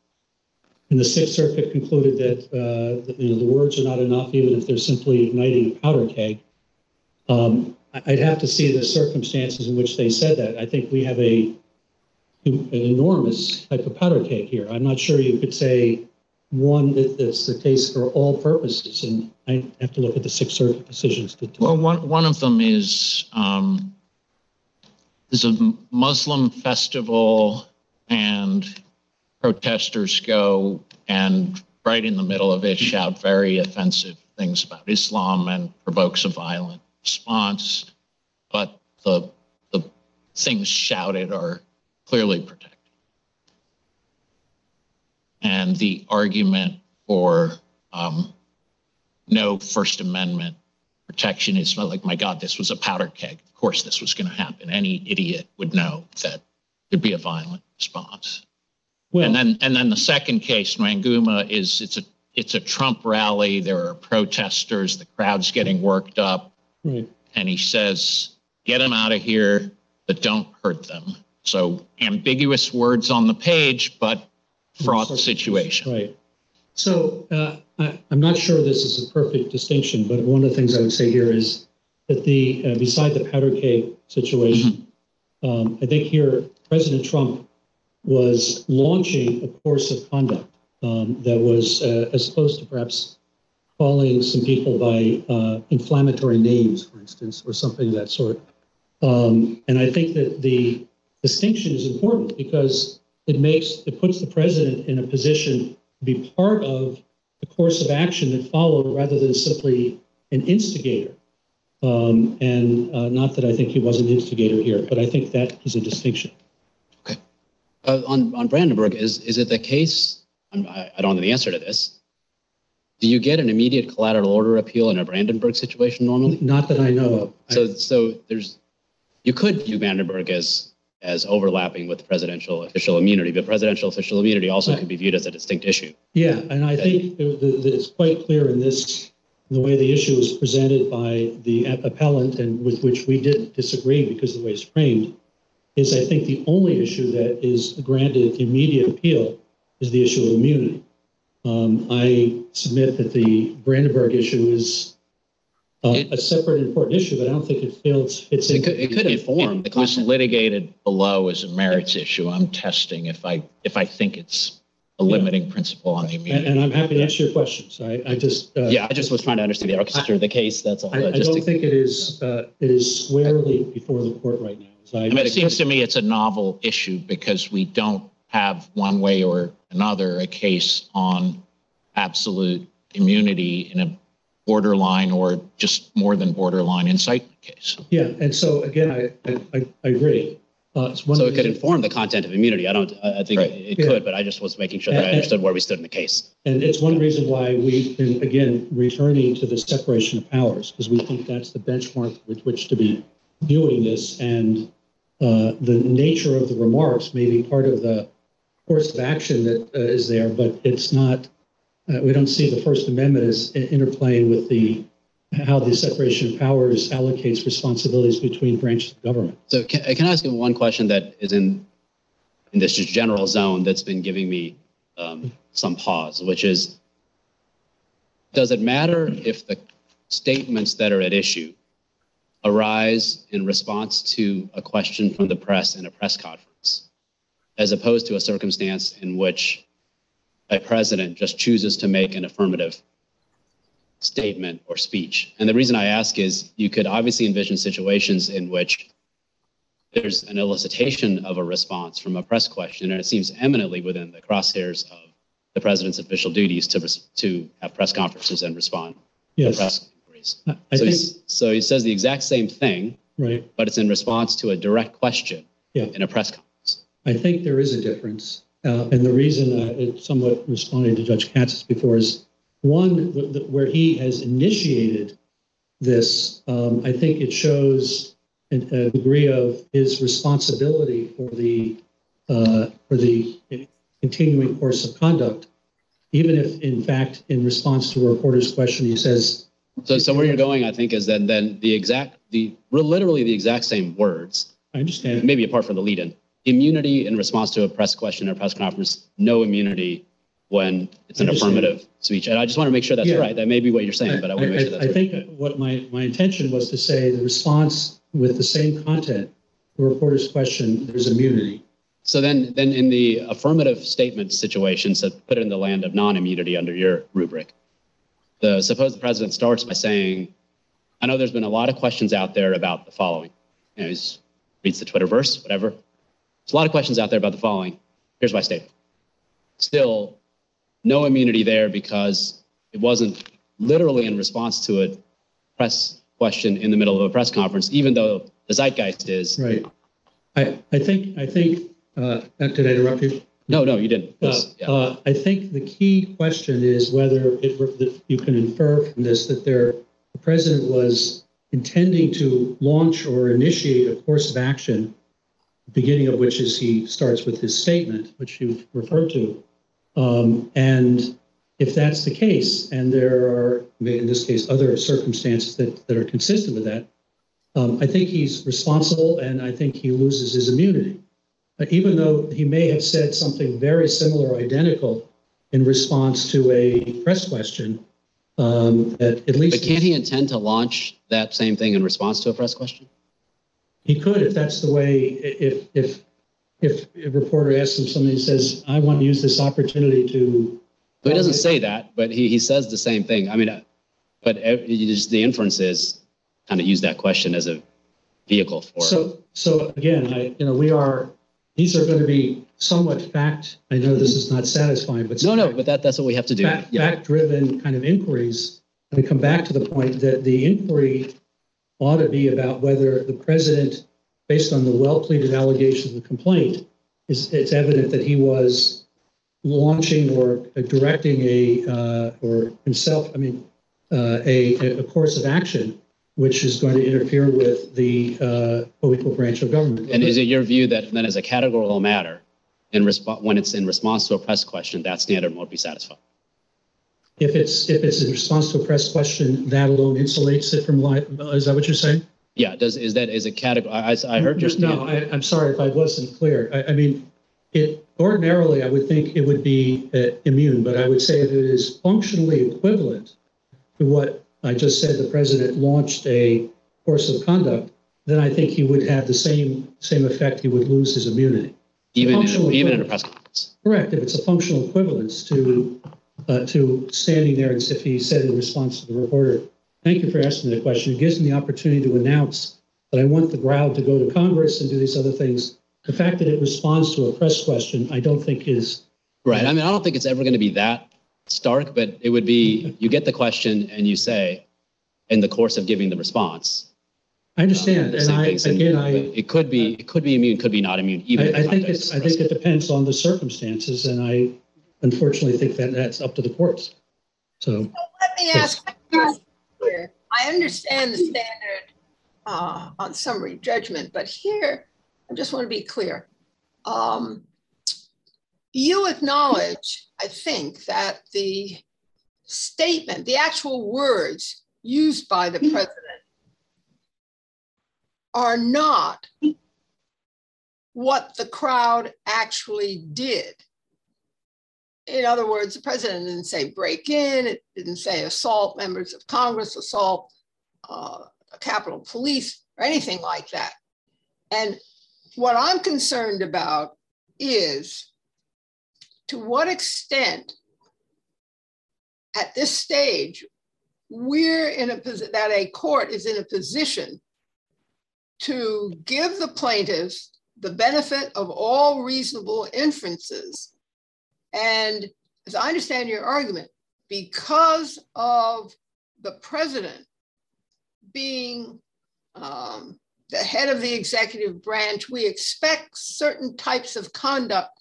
and the Sixth Circuit concluded that, uh, you know, the words are not enough, even if they're simply igniting a powder keg. Um, I'd have to see the circumstances in which they said that. I think we have a, an enormous type of powder keg here. I'm not sure you could say one that, that's the case for all purposes, and I have to look at the Sixth Circuit decisions to. Well, one, one of them is, um, there's a Muslim festival and protesters go and right in the middle of it shout very offensive things about Islam and provokes a violent response. But the, the things shouted are clearly protected. And the argument for um, no First Amendment protection. is not like, my God, this was a powder keg. Of course, this was going to happen. Any idiot would know that there'd be a violent response. Well, And then, and then the second case, Nwanguma, is it's a, it's a Trump rally. There are protesters. The crowd's getting worked up. right. And he says, get them out of here, but don't hurt them. So ambiguous words on the page, but fraught situation. Right. So uh, I, I'm not sure this is a perfect distinction, but one of the things I would say here is that the, uh, beside the powder keg situation, um, I think here President Trump was launching a course of conduct um, that was, uh, as opposed to perhaps calling some people by uh, inflammatory names, for instance, or something of that sort. Um, and I think that the distinction is important because it makes it puts the president in a position to be part of the course of action that followed rather than simply an instigator. Um, and uh, not that I think he was an instigator here, but I think that is a distinction. Uh, on, on Brandenburg, is, is it the case, I'm- I, I don't know the answer to this. Do you get an immediate collateral order appeal in a Brandenburg situation normally? Not that I know of. I- So, so there's, you could view Brandenburg as, as overlapping with presidential official immunity, but presidential official immunity also could be viewed as a distinct issue. Yeah, and I think it's quite clear in this, the way the issue is presented by the appellant and with which we did disagree because of the way it's framed, is I think the only issue that is granted immediate appeal is the issue of immunity. Um, I submit that the Brandenburg issue is uh, It- a separate important issue, but I don't think it feels, fits It could, it could inform the It was litigated below as a merits issue. I'm testing if I, if I think it's a limiting principle on the immunity. and I'm happy to answer your questions. I, I just. uh, Yeah, I just was trying to understand the architecture of the case, that's all. I, I Just don't to- think it is, uh, it is squarely before the court right now. as I- I mean, it seems to me it's a novel issue because we don't have one way or another a case on absolute immunity in a borderline or just more than borderline incitement case. Yeah, and so again, I, I, I- I agree. Uh, it's one So of it could inform the content of immunity. I don't, I I think Right. it Yeah. could, but I just was making sure that I understood where we stood in the case. And it's one reason why we've been, again, returning to the separation of powers, because we think that's the benchmark with which to be viewing this. And uh, the nature of the remarks may be part of the course of action that uh, is there, but it's not, uh, we don't see the First Amendment as interplaying with the, how the separation of powers allocates responsibilities between branches of government. So can, can I ask you one question that is in, in this just general zone that's been giving me um, some pause, which is, does it matter if the statements that are at issue arise in response to a question from the press in a press conference, as opposed to a circumstance in which a president just chooses to make an affirmative statement or speech? And the reason I ask is you could obviously envision situations in which there's an elicitation of a response from a press question, and it seems eminently within the crosshairs of the president's official duties to res- to have press conferences and respond to Yes, press inquiries. I I So, think, so he says the exact same thing, right. but it's in response to a direct question Yeah. in a press conference. I think there is a difference. Uh, and the reason uh, it somewhat responding to Judge Katsas before is one, the, the, where he has initiated this, um, I think it shows a, a degree of his responsibility for the, uh, for the continuing course of conduct. Even if, in fact, in response to a reporter's question, he says, So, so where you're going, I think, is then then the exact the literally the exact same words, I understand. maybe apart from the lead-in, immunity in response to a press question or press conference, no immunity when it's an affirmative speech. And I just want to make sure that's Yeah. right. That may be what you're saying, but I want to make sure that's I right. think what my, my intention was to say, the response with the same content, the reporter's question, there's immunity. So then, then in the affirmative statement situation, so put it in the land of non-immunity under your rubric. The suppose the president starts by saying, "I know there's been a lot of questions out there about the following." You know, he reads the Twitterverse, whatever. There's a lot of questions out there about the following. Here's my statement. Still, no immunity there because it wasn't literally in response to a press question in the middle of a press conference, even though the zeitgeist is. Right. I, I think, I think, uh, did I interrupt you? No, no, you didn't. Uh, yeah. uh, I think the key question is whether it, you can infer from this that there the president was intending to launch or initiate a course of action, beginning of which is he starts with his statement, which you referred to. Um, and if that's the case, and there are, in this case, other circumstances that, that are consistent with that, um, I think he's responsible and I think he loses his immunity. Uh, even though he may have said something very similar, identical, in response to a press question, um, that at least But can't he intend to launch that same thing in response to a press question? He could if that's the way. If if if a reporter asks him something, he says, "I want to use this opportunity to." He doesn't say that, but he, he says the same thing. I mean, uh, but ev- you just, the inference is kind of use that question as a vehicle for. So so again, I you know we are these are going to be somewhat fact. I know this is not satisfying, but No, no, but that, that's what we have to do. fact, Yeah. fact-driven kind of inquiries. And come back to the point that the inquiry ought to be about whether the president, based on the well-pleaded allegations of the complaint, is it's evident that he was launching or directing a uh, or himself. I mean, uh, a course of action which is going to interfere with the uh, co-equal branch of government. And is it your view that then as a categorical matter, in when it's in response to a press question, that standard won't be satisfied? If it's, if it's in response to a press question, that alone insulates it from li, is that what you're saying? Yeah, does, is that, is a category, I, I heard your No. I, I'm sorry if I wasn't clear. I, I mean, it, ordinarily, I would think it would be uh, immune, but I would say if it is functionally equivalent to what I just said, the president launched a course of conduct, then I think he would have the same, same effect. He would lose his immunity. Even, in a- even in a press conference. Correct, if it's a functional equivalence to, uh, to standing there as if he said in response to the reporter, thank you for asking that question. It gives me the opportunity to announce that I want the crowd to go to Congress and do these other things. The fact that it responds to a press question, I don't think is, Right. I mean, I don't think it's ever going to be that stark, but it would be, you get the question and you say, in the course of giving the response. I understand, um, and I. Again, I, It could be, it could be immune, could be not immune, even. I, I think it's, I think it depends on the circumstances, and I unfortunately I think that that's up to the courts. So, Let me ask, here. I understand the standard uh, on summary judgment, but here, I just want to be clear. Um, You acknowledge, I think, that the statement, the actual words used by the president are not what the crowd actually did. In other words, the president didn't say break in, it didn't say assault members of Congress, assault uh, Capitol Police, or anything like that. And what I'm concerned about is to what extent at this stage we're in a position that a court is in a position to give the plaintiffs the benefit of all reasonable inferences. And as I understand your argument, because of the president being um, the head of the executive branch, we expect certain types of conduct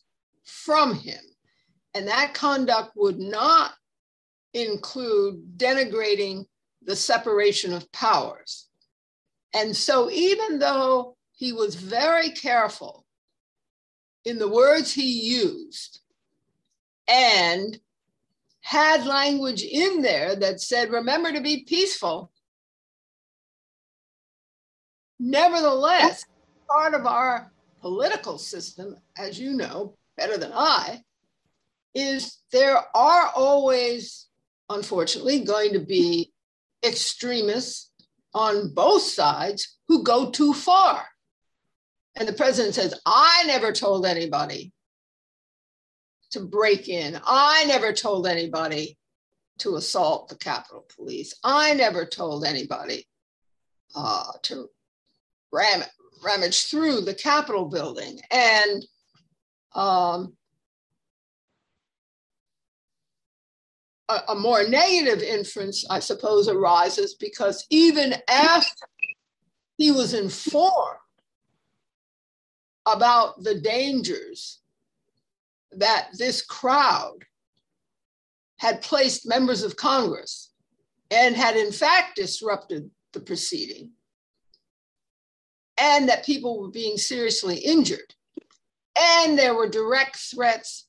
from him. And that conduct would not include denigrating the separation of powers. And so, even though he was very careful in the words he used and had language in there that said, remember to be peaceful, nevertheless, part of our political system, as you know better than I, is there are always, unfortunately, going to be extremists on both sides who go too far. And the president says, I never told anybody to break in. I never told anybody to assault the Capitol Police. I never told anybody uh, to ram, rummage through the Capitol building. And um, a, a more negative inference, I suppose, arises because even after he was informed about the dangers that this crowd had placed members of Congress and had in fact disrupted the proceeding, and that people were being seriously injured, and there were direct threats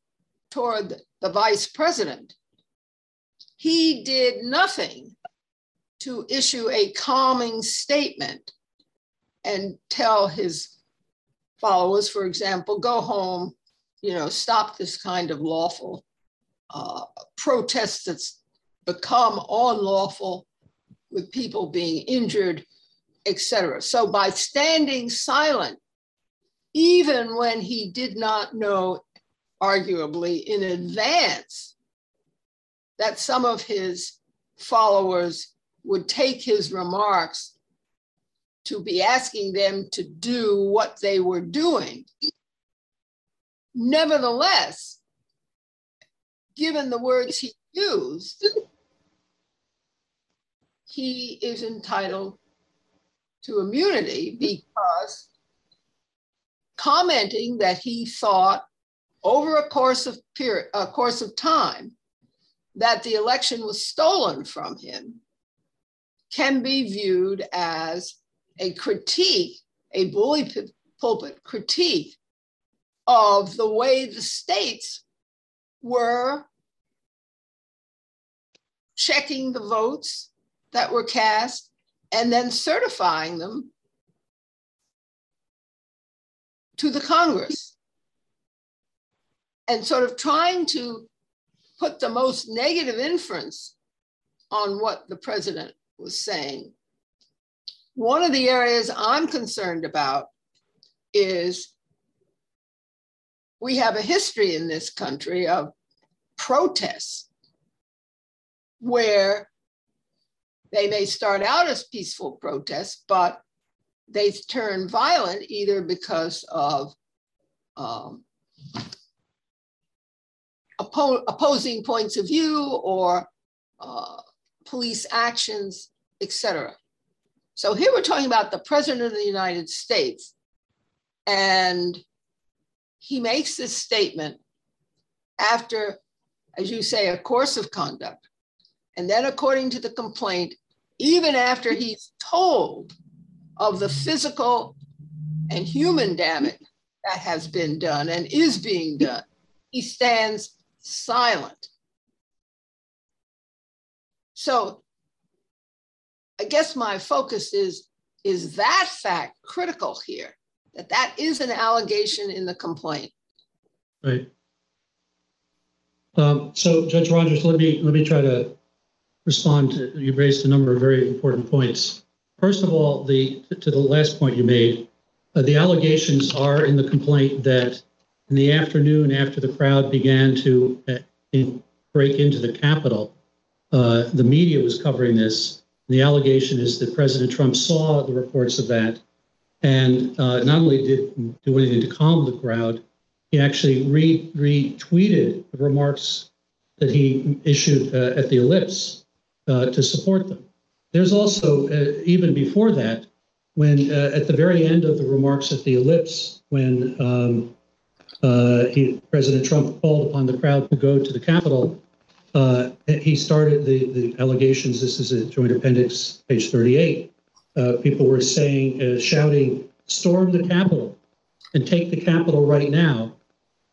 toward the vice president, he did nothing to issue a calming statement and tell his followers, for example, go home, you know, stop this kind of lawful uh, protest that's become unlawful with people being injured, etc. So by standing silent, even when he did not know, arguably in advance, that some of his followers would take his remarks to be asking them to do what they were doing. Nevertheless, given the words he used, he is entitled to immunity because commenting that he thought over a course of period, a course of time that the election was stolen from him can be viewed as a critique, a bully pulpit critique of the way the states were checking the votes that were cast and then certifying them to the Congress. And sort of trying to put the most negative inference on what the president was saying. One of the areas I'm concerned about is we have a history in this country of protests where they may start out as peaceful protests, but they turn violent either because of um, oppo- opposing points of view or uh, police actions, etc. So here we're talking about the President of the United States, and he makes this statement after, as you say, a course of conduct. And then, according to the complaint, even after he's told of the physical and human damage that has been done and is being done, he stands silent. So I guess my focus is is that fact critical here? That that is an allegation in the complaint. Right. Um, so Judge Rogers, let me let me try to respond. To, you raised a number of very important points. First of all, the to the last point you made, uh, the allegations are in the complaint that in the afternoon after the crowd began to uh, in, break into the Capitol, uh, the media was covering this. The allegation is that President Trump saw the reports of that and uh, not only did do anything to calm the crowd, he actually re- retweeted the remarks that he issued uh, at the ellipse uh, to support them. There's also, uh, even before that, when at the very end of the remarks at the ellipse, when um, uh, he, President Trump called upon the crowd to go to the Capitol. Uh, he started the, the allegations. This is a joint appendix, page 38. Uh, people were saying, uh, shouting, storm the Capitol and take the Capitol right now.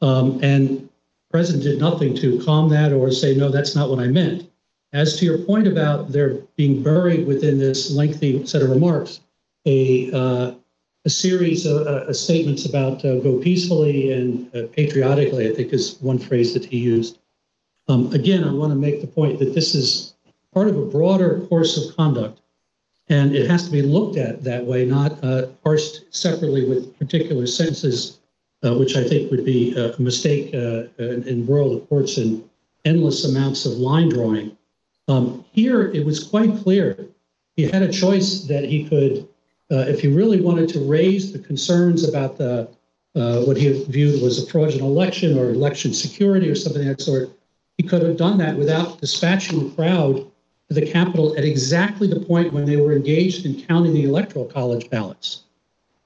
Um, and President did nothing to calm that or say, no, that's not what I meant. As to your point about there being buried within this lengthy set of remarks, a uh, a series of uh, statements about uh, go peacefully and uh, patriotically, I think is one phrase that he used. Um, again, I want to make the point that this is part of a broader course of conduct, and it has to be looked at that way, not uh, parsed separately with particular sentences, uh, which I think would be a mistake uh, and embroil the courts in endless amounts of line drawing. Um, here, it was quite clear he had a choice that he could uh, if he really wanted to raise the concerns about the uh, what he viewed was a fraudulent election or election security or something of that sort, he could have done that without dispatching the crowd to the Capitol at exactly the point when they were engaged in counting the electoral college ballots.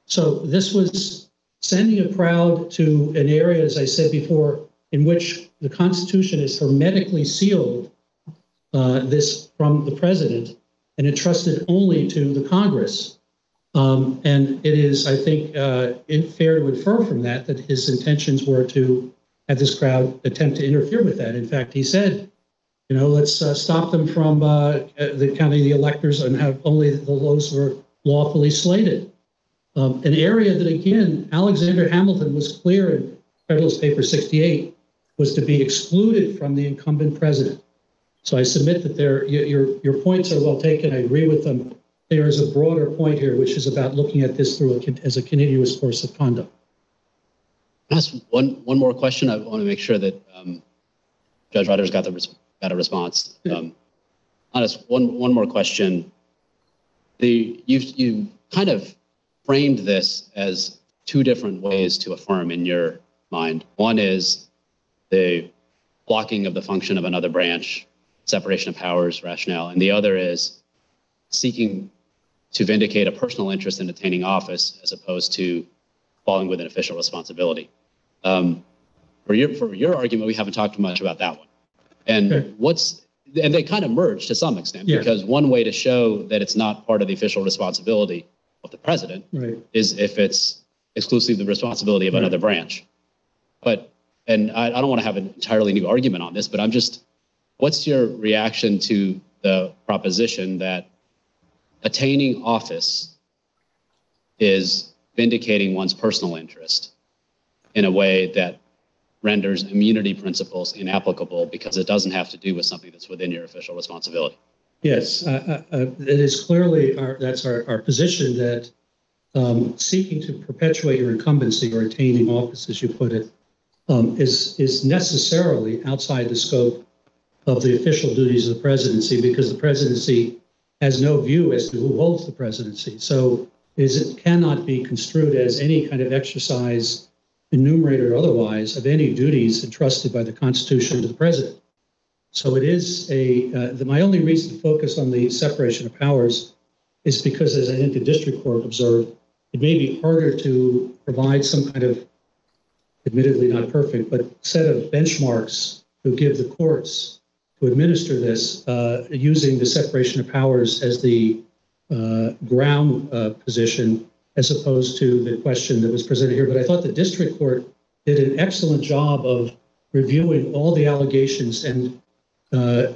So this was sending a crowd to an area, as I said before, in which the Constitution is hermetically sealed uh, this from the president and entrusted only to the Congress. Um, and it is, I think, uh, fair to infer from that that his intentions were to have this crowd attempt to interfere with that. In fact, he said, you know, let's uh, stop them from uh, the counting the electors and have only the those who are lawfully slated. Um, an area that, again, Alexander Hamilton was clear in Federalist Paper 68 was to be excluded from the incumbent president. So I submit that there, your, your points are well taken. I agree with them. There is a broader point here, which is about looking at this through a, as a continuous course of conduct. Ask one one more question. I want to make sure that um, Judge Rogers got the got a response. Um, honest, one one more question. The you you kind of framed this as two different ways to affirm in your mind. One is the blocking of the function of another branch, separation of powers rationale, and the other is seeking to vindicate a personal interest in attaining office as opposed to falling within official responsibility. Um, for your for your argument, we haven't talked much about that one. And okay. what's and they kind of merge to some extent yeah. because one way to show that it's not part of the official responsibility of the president right. is if it's exclusively the responsibility of right. another branch. But and I, I don't want to have an entirely new argument on this, but I'm just what's your reaction to the proposition that attaining office is vindicating one's personal interest in a way that renders immunity principles inapplicable because it doesn't have to do with something that's within your official responsibility. Yes, uh, uh, it is clearly our, that's our, our position that um, seeking to perpetuate your incumbency or attaining office, as you put it, um, is is necessarily outside the scope of the official duties of the presidency because the presidency has no view as to who holds the presidency. So is it cannot be construed as any kind of exercise enumerated or otherwise, of any duties entrusted by the Constitution to the president. So it is a, uh, the, my only reason to focus on the separation of powers is because, as I think the district court observed, it may be harder to provide some kind of, admittedly not perfect, but set of benchmarks to give the courts to administer this uh, using the separation of powers as the uh, ground uh, position as opposed to the question that was presented here. But I thought the district court did an excellent job of reviewing all the allegations and uh,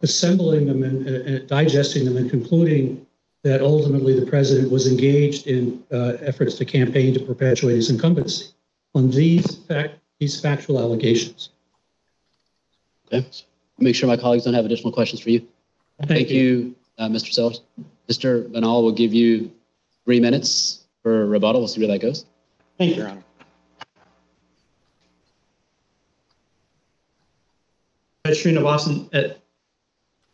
assembling them and, and, digesting them and concluding that ultimately the president was engaged in uh, efforts to campaign to perpetuate his incumbency on these fact these factual allegations. Okay. Make sure my colleagues don't have additional questions for you. Thank, Thank you, you uh, Mr. Sellers. Mr. Binnall will give you three minutes for rebuttal. We'll see where that goes. Thank you, Your Honor. Judge Srinivasan,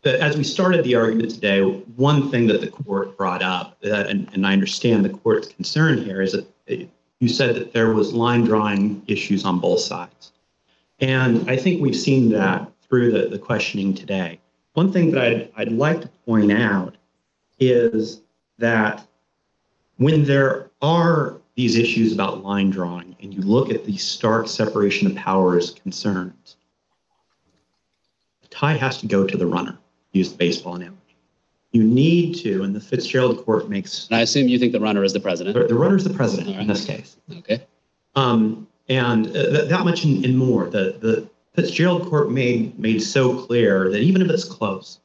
as we started the argument today, one thing that the court brought up, and, I understand the court's concern here, is that you said that there was line drawing issues on both sides. And I think we've seen that through the, questioning today. One thing that I'd like to point out is that when there are these issues about line drawing and you look at the stark separation of powers concerns, the tie has to go to the runner, use the baseball analogy. You need to, and the Fitzgerald court makes. And I assume you think the runner is the president. The, the runner is the president right. in this case. Okay. Um, and uh, th- that much and, more. The the Fitzgerald court made made so clear that even if it's close,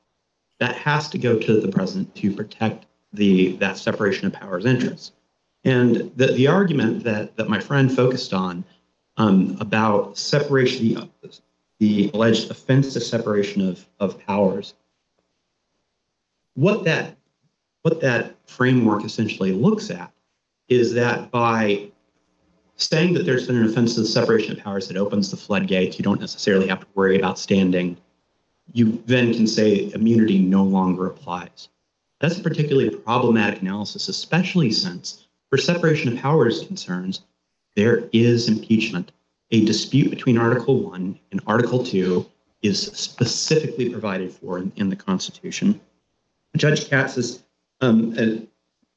that has to go to the president to protect the that separation of powers interests. And the, the argument that, that my friend focused on um, about separation, the, the alleged offense to separation of, of powers, what that what that framework essentially looks at is that by saying that there's been an offense to the separation of powers that opens the floodgates, you don't necessarily have to worry about standing. You then can say immunity no longer applies. That's a particularly problematic analysis, especially since, for separation of powers concerns, there is impeachment. A dispute between Article 1 and Article 2 is specifically provided for in, in the Constitution. Judge Katsas um, uh,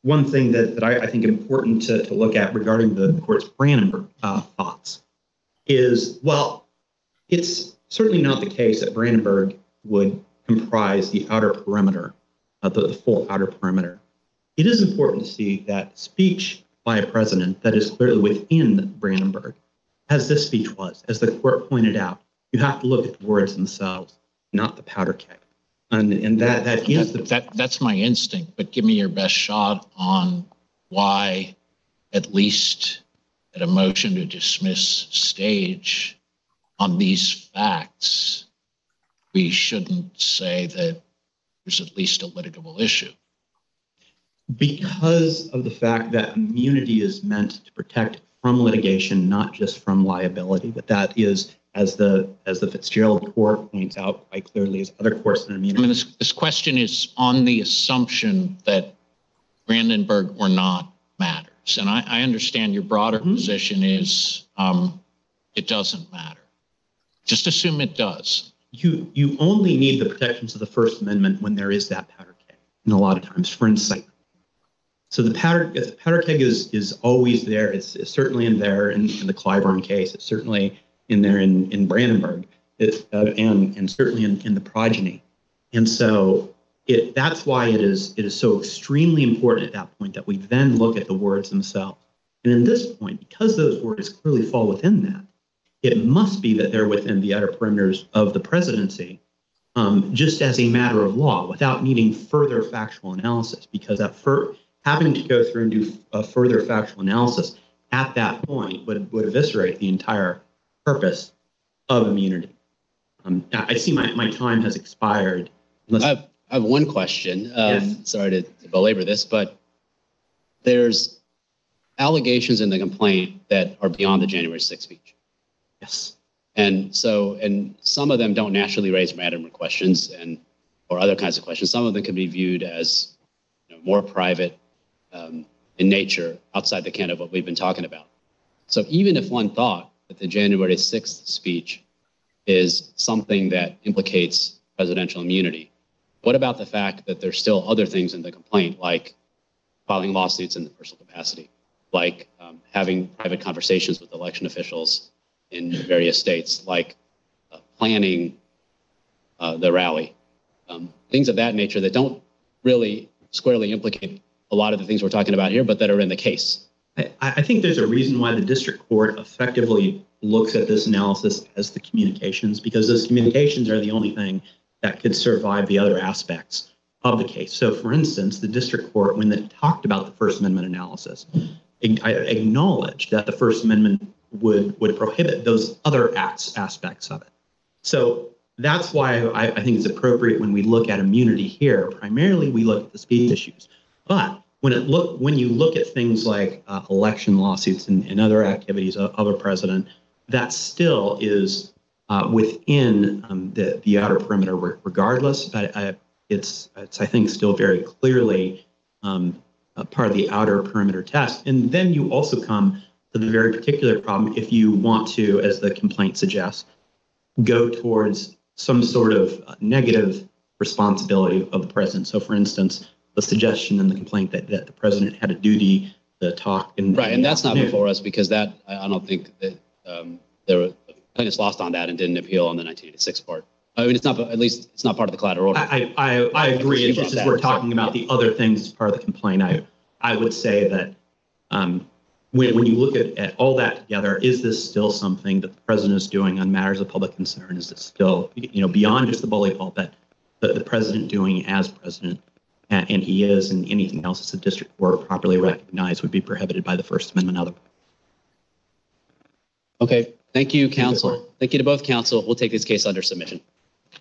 one thing that, that I, I think important to, to, look at regarding the court's Brandenburg uh, thoughts is well, it's certainly not the case that Brandenburg would comprise the outer perimeter, uh, the, the full outer perimeter. It is important to see that speech by a president that is clearly within Brandenburg, as this speech was, as the court pointed out, you have to look at the words themselves, not the powder keg. And, and that, that is That, the, that, that's my instinct, but give me your best shot on why, at least at a motion to dismiss stage on these facts, we shouldn't say that there's at least a litigable issue. because of the fact that immunity is meant to protect from litigation, not just from liability, but that is, as the, as the Fitzgerald court points out quite clearly, as other courts in I mean, this, this question is on the assumption that Brandenburg or not matters. And I, I understand your broader Mhm. position is, um, it doesn't matter. Just assume it does. You, you only need the protections of the First Amendment when there is that powder keg, and a lot of times for incitement. So the powder, the powder keg is, is always there. It's, it's certainly in there in, in the Claiborne case. It's certainly in there in, in Brandenburg, it's, uh, and, and certainly in, in the progeny. And so it, that's why it is, it is so extremely important at that point that we then look at the words themselves. And in this point, because those words clearly fall within that, it must be that they're within the outer perimeters of the presidency, um, just as a matter of law, without needing further factual analysis, because that fir- having to go through and do a further factual analysis at that point would, would eviscerate the entire purpose of immunity. Um, I see my, my time has expired. Unless- I have, I have one question. Um, Yes. Sorry to to belabor this, but there's allegations in the complaint that are beyond the January 6th speech. Yes. And so, and some of them don't naturally raise random questions and, or other kinds of questions. Some of them can be viewed as you know, more private um, in nature outside the can of what we've been talking about. So even if one thought that the January 6th speech is something that implicates presidential immunity, what about the fact that there's still other things in the complaint, like filing lawsuits in the personal capacity, like um, having private conversations with election officials in various states, like uh, planning uh, the rally, um, things of that nature that don't really squarely implicate a lot of the things we're talking about here, but that are in the case. I, I think there's a reason why the district court effectively looks at this analysis as the communications, because those communications are the only thing that could survive the other aspects of the case. So, for instance, the district court, when it talked about the First Amendment analysis, acknowledged that the First Amendment would would prohibit those other acts aspects of it. So that's why I, I think it's appropriate when we look at immunity here. Primarily, we look at the speech issues, but when it look when you look at things like uh, election lawsuits and, and other activities of, of a president, that still is uh, within um, the the outer perimeter. Regardless, But I, it's it's I think still very clearly um, part of the outer perimeter test. And then you also come to the very particular problem if you want to, as the complaint suggests, go towards some sort of uh, negative responsibility of the president. So, for instance, the suggestion in the complaint that, that the president had a duty to talk in Right, and that's not before us because that, I, I don't think that, um, there were, plaintiffs lost on that and didn't appeal on the 1986 part. I mean, it's not, at least, it's not part of the collateral order. I, I, I- I agree. It's just as we're talking about the other things as part of the complaint, I, I would say that um, when, when you look at, at all that together, is this still something that the president is doing on matters of public concern? Is it still, you know, beyond just the bully pulpit, the, the president doing as president? And, and he is, and anything else that the district court properly recognized would be prohibited by the First Amendment other. Okay, thank you, counsel. Thank you to both counsel. We'll take this case under submission.